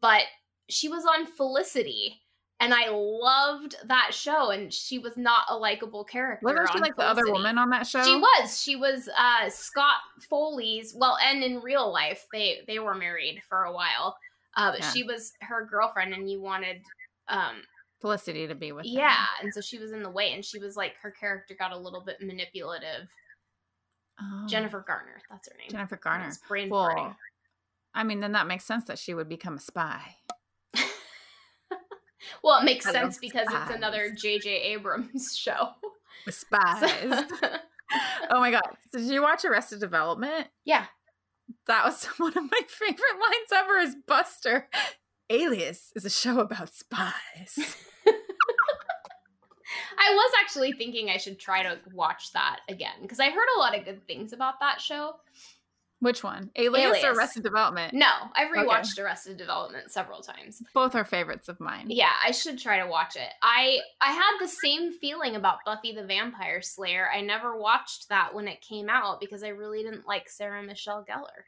But she was on Felicity and I loved that show and she was not a likable character. Wasn't she like the other woman on that show? She was. She was uh Scott Foley's well, and in real life they they were married for a while. Uh but Yeah. she was her girlfriend and you wanted um Felicity to be with. him. yeah, and so she was in the way and she was like her character got a little bit manipulative. Oh, Jennifer Garner, that's her name. Jennifer Garner. It's brain Well, farting. I mean, then that makes sense that she would become a spy. Well, it makes sense because it's another J.J. Abrams (laughs) show. (laughs) Spies. oh my god! Did you watch Arrested Development? yeah, That was (laughs) one of my favorite lines ever. Is Buster? Alias is a show about spies. I was actually thinking I should try to watch that again because I heard a lot of good things about that show. Which one? Alias, or Arrested Development? No, I've Okay. rewatched Arrested Development several times. Both are favorites of mine. Yeah, I should try to watch it. I I had the same feeling about Buffy the Vampire Slayer. I never watched that when it came out because I really didn't like Sarah Michelle Gellar.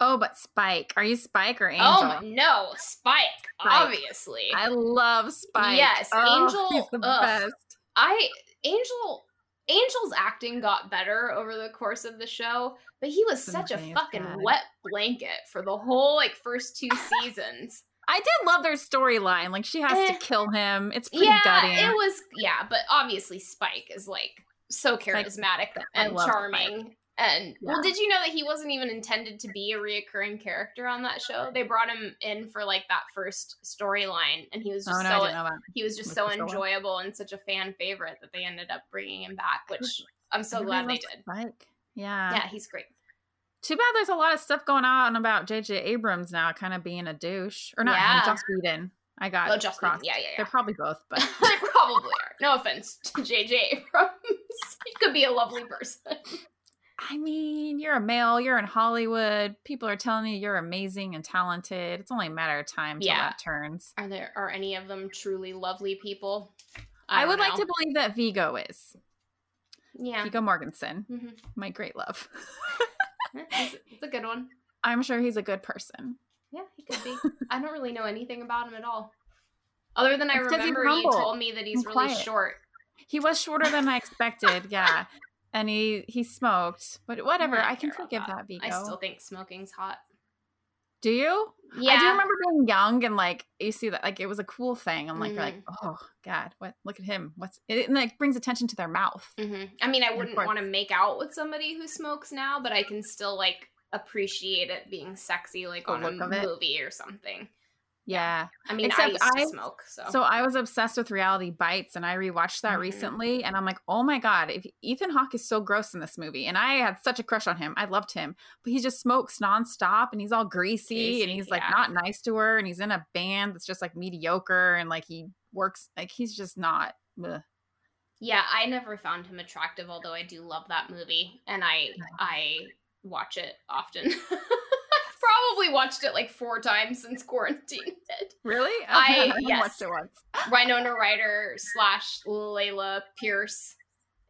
Oh, but Spike. Are you Spike or oh, Angel? Oh no, Spike, Spike. obviously. I love Spike. Yes, Oh, Angel- the ugh. best. I Angel Angel's acting got better over the course of the show, but he was such a fucking bad. wet blanket for the whole like first two (laughs) seasons. I did love their storyline. Like she has Eh. to kill him. It's pretty yeah, gutting. it was yeah, but obviously Spike is like so charismatic I and charming. And well, did you know that he wasn't even intended to be a reoccurring character on that show? They brought him in for like that first storyline, and he was oh just no, so didn't know that. he was just so well? enjoyable and such a fan favorite that they ended up bringing him back, which I'm so Everybody glad they did. Spike. Yeah. Yeah, he's great. Too bad there's a lot of stuff going on about J.J. Abrams now, kind of being a douche, or not Yeah. Joss Whedon. I got Oh, Joss Whedon. Yeah, yeah, yeah. They're probably both, but (laughs) they probably are. No offense to JJ Abrams. (laughs) he could be a lovely person. I mean, you're a male, you're in Hollywood. People are telling you you're amazing and talented. It's only a matter of time till Yeah. that turns. Are there are any of them truly lovely people? I, don't would like to believe that Viggo is. Yeah, Viggo Mortensen, Mhm. my great love. (laughs) it's, it's a good one. I'm sure he's a good person. Yeah, he could be. I don't really know anything about him at all, other than I It's remember you told me that he's really quiet. short. He was shorter than I expected, yeah. And he he smoked, but whatever. I can forgive that, Viggo. I still think smoking's hot. Do you? Yeah, I do remember being young and like you see that like it was a cool thing. I'm like, you're like, Mm-hmm. oh god, what? Look at him. What's it? And like brings attention to their mouth. hmm I mean, I wouldn't want to make out with somebody who smokes now, but I can still like appreciate it being sexy, like The on a movie or something. Yeah. I mean, I Except used to I- smoke, so, So I was obsessed with Reality Bites, and I rewatched that Mhm. recently, and I'm like, oh my god, if Ethan Hawke is so gross in this movie, and I had such a crush on him, I loved him, but he just smokes nonstop, and he's all greasy, and he's like yeah. not nice to her, and he's in a band that's just like mediocre, and like he works like he's just not. ugh. yeah, I never found him attractive, although I do love that movie, and I I watch it often. (laughs) Probably watched it like four times since quarantine (laughs) hit. Really? (laughs) I- haven't yes. watched it once. (laughs) Winona Ryder slash Layla Pierce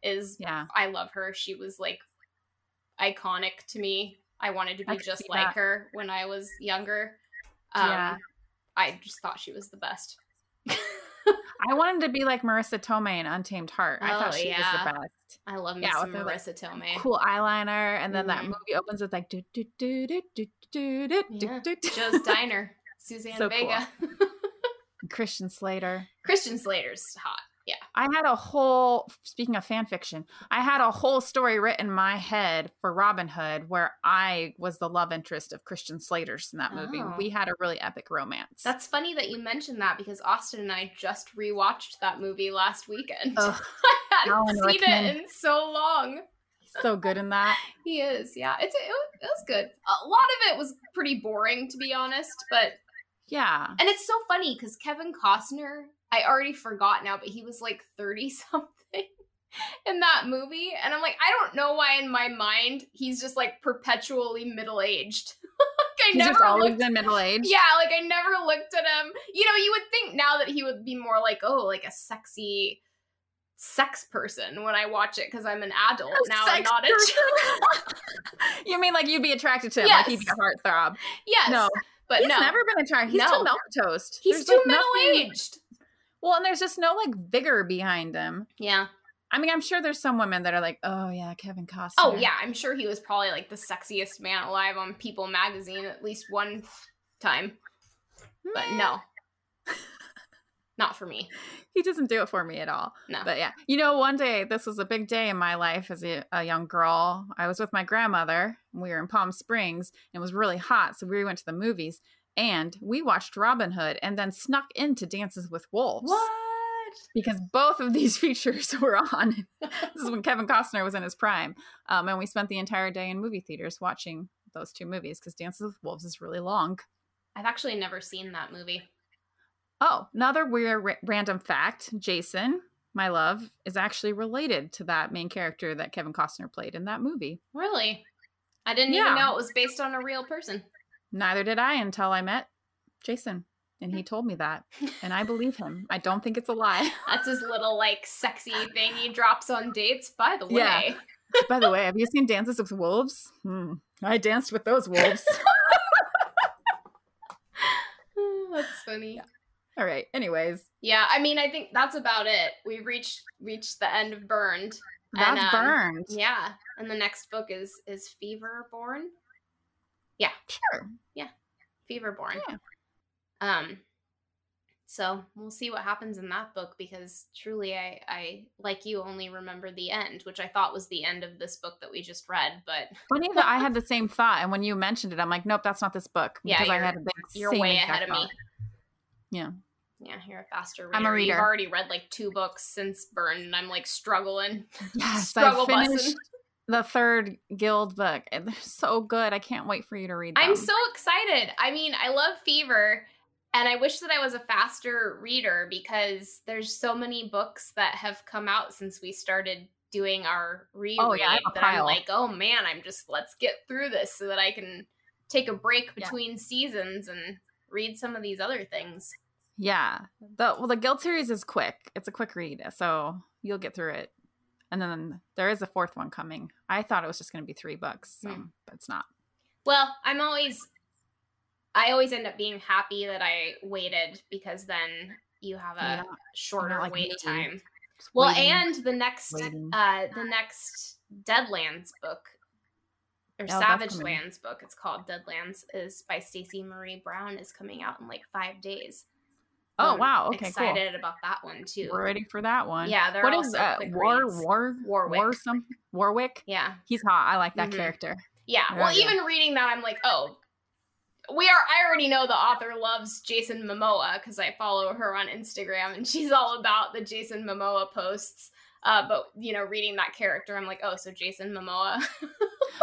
is Yeah, I love her. She was like iconic to me. I wanted to be just like that. her when I was younger. Um, Yeah. I just thought she was the best. I wanted to be like Marisa Tomei in Untamed Heart. I Oh, thought she yeah. was the best. I love Yeah, her, like, Marisa Tomei. Cool eyeliner, and then that Mhm. movie opens with like do do do do do do do Yeah. do do. Joe's Diner, Suzanne So cool. Vega. (laughs) Christian Slater. Christian Slater's hot. Yeah. I had a whole speaking of fan fiction, I had a whole story written in my head for Robin Hood where I was the love interest of Christian Slater's in that movie. Oh. We had a really epic romance. That's funny that you mentioned that because Austin and I just rewatched that movie last weekend. Ugh, (laughs) I hadn't Alan seen Rickman. it in so long. So good in that. He is, yeah. It's it, was- it was good. A lot of it was pretty boring, to be honest. But Yeah. and it's so funny because Kevin Costner, I already forgot now, but he was like thirty (laughs) something in that movie, and I'm like, I don't know why in my mind he's just like perpetually middle aged. (laughs) like I He's never always been middle aged. Yeah, like I never looked at him. You know, you would think now that he would be more like, oh, like a sexy sex person when I watch it because I'm an adult oh, now and sex not a child. (laughs) you mean like you'd be attracted to him, like he'd be a heartthrob? yes, No, but he's no, never been attracted. He's No. too milk toast. he's There's, too like, middle aged. Well, and there's just no like vigor behind him. Yeah. I mean, I'm sure there's some women that are like, oh yeah, Kevin Costner. Oh yeah, I'm sure he was probably like the sexiest man alive on People magazine at least one time. But no. (laughs) Not for me. he doesn't do it for me at all. No. But yeah, you know, one day this was a big day in my life as a, a young girl. I was with my grandmother. and We were in Palm Springs. And it was really hot, so we went to the movies and we watched Robin Hood and then snuck into Dances with Wolves. What? Because both of these (laughs) features were on. this is when Kevin Costner was in his prime, um, and we spent the entire day in movie theaters watching those two movies because Dances with Wolves is really long. I've actually never seen that movie. Oh, another weird ra- random fact Jason, my love, is actually related to that main character that Kevin Costner played in that movie. Really? I didn't Yeah. even know it was based on a real person. Neither did I until I met Jason, and he told me that. And I believe him. I don't think it's a (laughs) lie. That's his little like sexy thing he drops on dates. By the way, Yeah. (laughs) By the way, have you seen Dances with Wolves? Hmm. I danced with those wolves. (laughs) that's funny. Yeah. All right. Anyways, Yeah, I mean, I think that's about it. We've reached reached the end of Burned. And, that's um, burned. Yeah, and the next book is is Feverborn. Sure. Feverborn. Yeah. Um. So we'll see what happens in that book because truly, I I like you only remember the end, which I thought was the end of this book that we just read. But Funny that I had the same thought, and when you mentioned it, I'm like, nope, that's not this book. (laughs) Yeah, because I you're- had the you're way ahead of me. thought. Yeah. Yeah, you're a faster reader. I'm a reader. You've already read like two books since Burn, and I'm like struggling. (laughs) Yes, Struggle I finished bussin'. the third Guild book. and They're so good. I can't wait for you to read them. I'm so excited. I mean, I love Fever, and I wish that I was a faster reader because there's so many books that have come out since we started doing our reread Oh, yeah, I have a that I'm like, oh man, I'm just let's get through this so that I can take a break Yeah. between seasons and read some of these other things. Yeah. The well, the Guild series is quick. It's a quick read, so you'll get through it. And then there is a fourth one coming. I thought it was just going to be three books, so, Hmm. but it's not. Well, I'm always I always end up being happy that I waited because then you have a Yeah, shorter like wait me. time. Just Well, waiting, and the next waiting. uh the next Deadlands book or Oh, Savage. Lands book, it's called Deadlands, is by Stacey Marie Brown is coming out in like five days. Oh wow, okay, excited about that one too. We're ready for that one. Yeah, they're What also is uh, War. War Warwick. War some Warwick? Yeah. He's hot. I like that Mhm. character. Yeah. There well, we even reading that, I'm like, oh, we are. I already know the author loves Jason Momoa because I follow her on Instagram, and (laughs) she's all about the Jason Momoa posts. Uh, but you know, reading that character, I'm like, oh, so Jason Momoa. (laughs)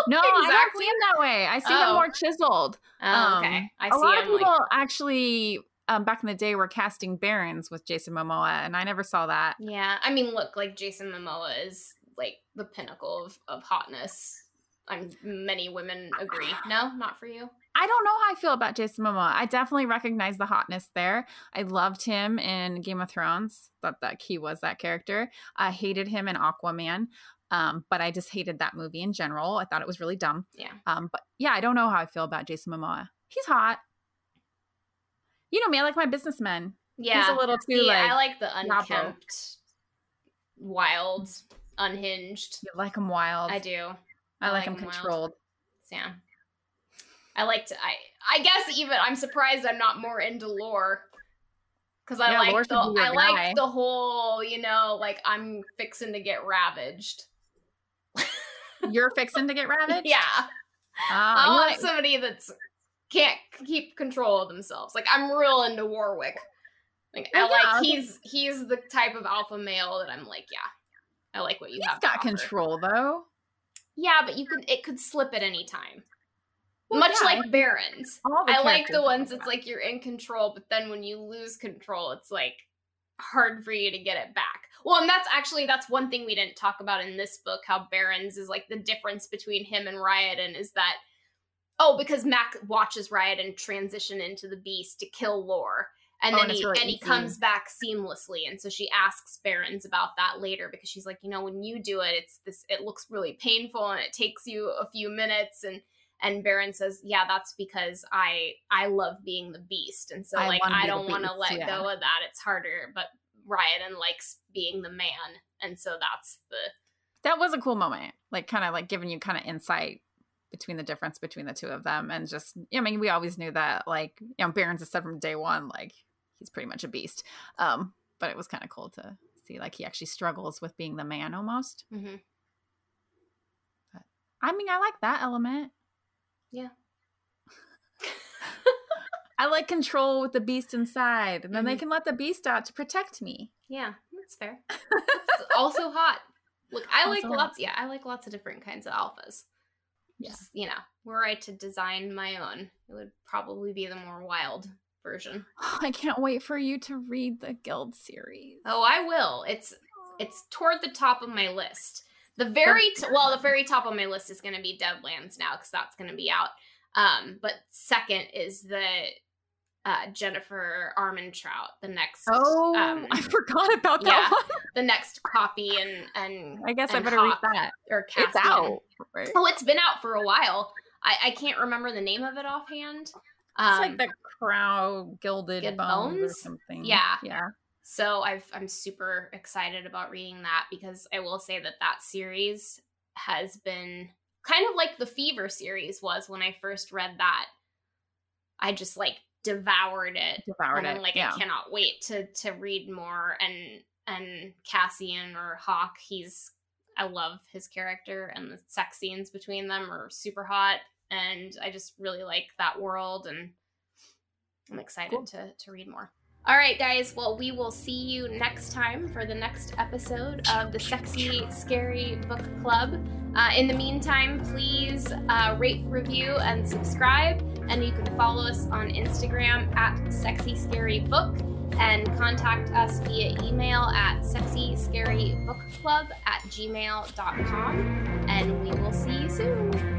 No, I don't Exactly. see him that way. I see him Oh. more chiseled. oh, Um, okay, I a see. lot of I'm like, people actually um, back in the day we were casting Barrons with Jason Momoa, and I never saw that. yeah. I mean, look, like Jason Momoa is like the pinnacle of of hotness. I'm many women agree. No, not for you. I don't know how I feel about Jason Momoa. I definitely recognize the hotness there. I loved him in Game of Thrones. Thought that he was that character. I hated him in Aquaman. Um, but I just hated that movie in general. I thought it was really dumb. Yeah. Um, but yeah, I don't know how I feel about Jason Momoa. He's hot. You know me, I like my businessmen. Yeah, He's a little too See, like I like the unkempt, wild, unhinged. you like him wild. I do. I I like like him wild. controlled. Yeah. I like to I I guess even I'm surprised I'm not more into lore because I Yeah, like the I like the whole you know like I'm fixing to get ravaged. (laughs) You're fixing to get ravaged. Yeah, Ah, I want somebody that's can't keep control of themselves. Like I'm real into Warwick. Like I oh, yeah, like he's he's the type of alpha male that I'm like, yeah, I like what you He's have. to got control though. Yeah, but you could it could slip at any time. Well, Much yeah, like Barrons. I like the ones it's like you're in control, but then when you lose control, it's like hard for you to get it back. Well, and that's actually that's one thing we didn't talk about in this book. How Barrons is like the difference between him and Ryodan is that oh, because Mac watches Ryodan transition into the beast to kill Lore. And Oh, then and he really and he comes back seamlessly, and so she asks Barrons about that later because she's like, you know, when you do it, it's this. It looks really painful, and it takes you a few minutes, and and Baron says, "Yeah, that's because I I love being the beast, and so I like I don't want to let yeah. go of that. It's harder, but Ryodan likes being the man, and so that's the that was a cool moment. Like kind of like giving you kind of insight between the difference between the two of them, and just I mean, we always knew that like you know barrons has said from day one like he's pretty much a beast. Um, but it was kind of cool to see like he actually struggles with being the man almost. Mhm. I mean, I like that element. Yeah. (laughs) I like control with the beast inside, and then they Mhm. can let the beast out to protect me. yeah, that's fair. (laughs) Also hot. Look, I like Also hot. lots. Yeah, I like lots of different kinds of alphas. Yeah. Just, you know, were I to design my own, it would probably be the more wild version. (laughs) I can't wait for you to read the Guild series. Oh, I will. It's it's toward the top of my list. The very t- well, the very top of my list is going to be Deadlands now because that's going to be out. Um, but second is the uh, Jennifer Armentrout, the next Oh, um, I forgot about that yeah. one. the next copy and and I guess I better Hawk read that. or It's Caspian. out. Right? Oh, it's been out for a while. I, I can't remember the name of it offhand. Um, it's like the Crow Gilded Gilded Bones, or something. Yeah. Yeah. So I've I'm super excited about reading that because I will say that that series has been kind of like the Fever series was when I first read that. I just like devoured it. Devoured and it. like yeah. I cannot wait to to read more and and Cassian or Hawk, he's I love his character and the sex scenes between them are super hot and I just really like that world and I'm excited Cool. to to read more. All right, guys. Well, we will see you next time for the next episode of the Sexy Scary Book Club. Uh, in the meantime, please uh, rate, review, and subscribe. And you can follow us on Instagram at Sexy Scary Book and contact us via email at sexyscarybookclub at gmail.com. And we will see you soon.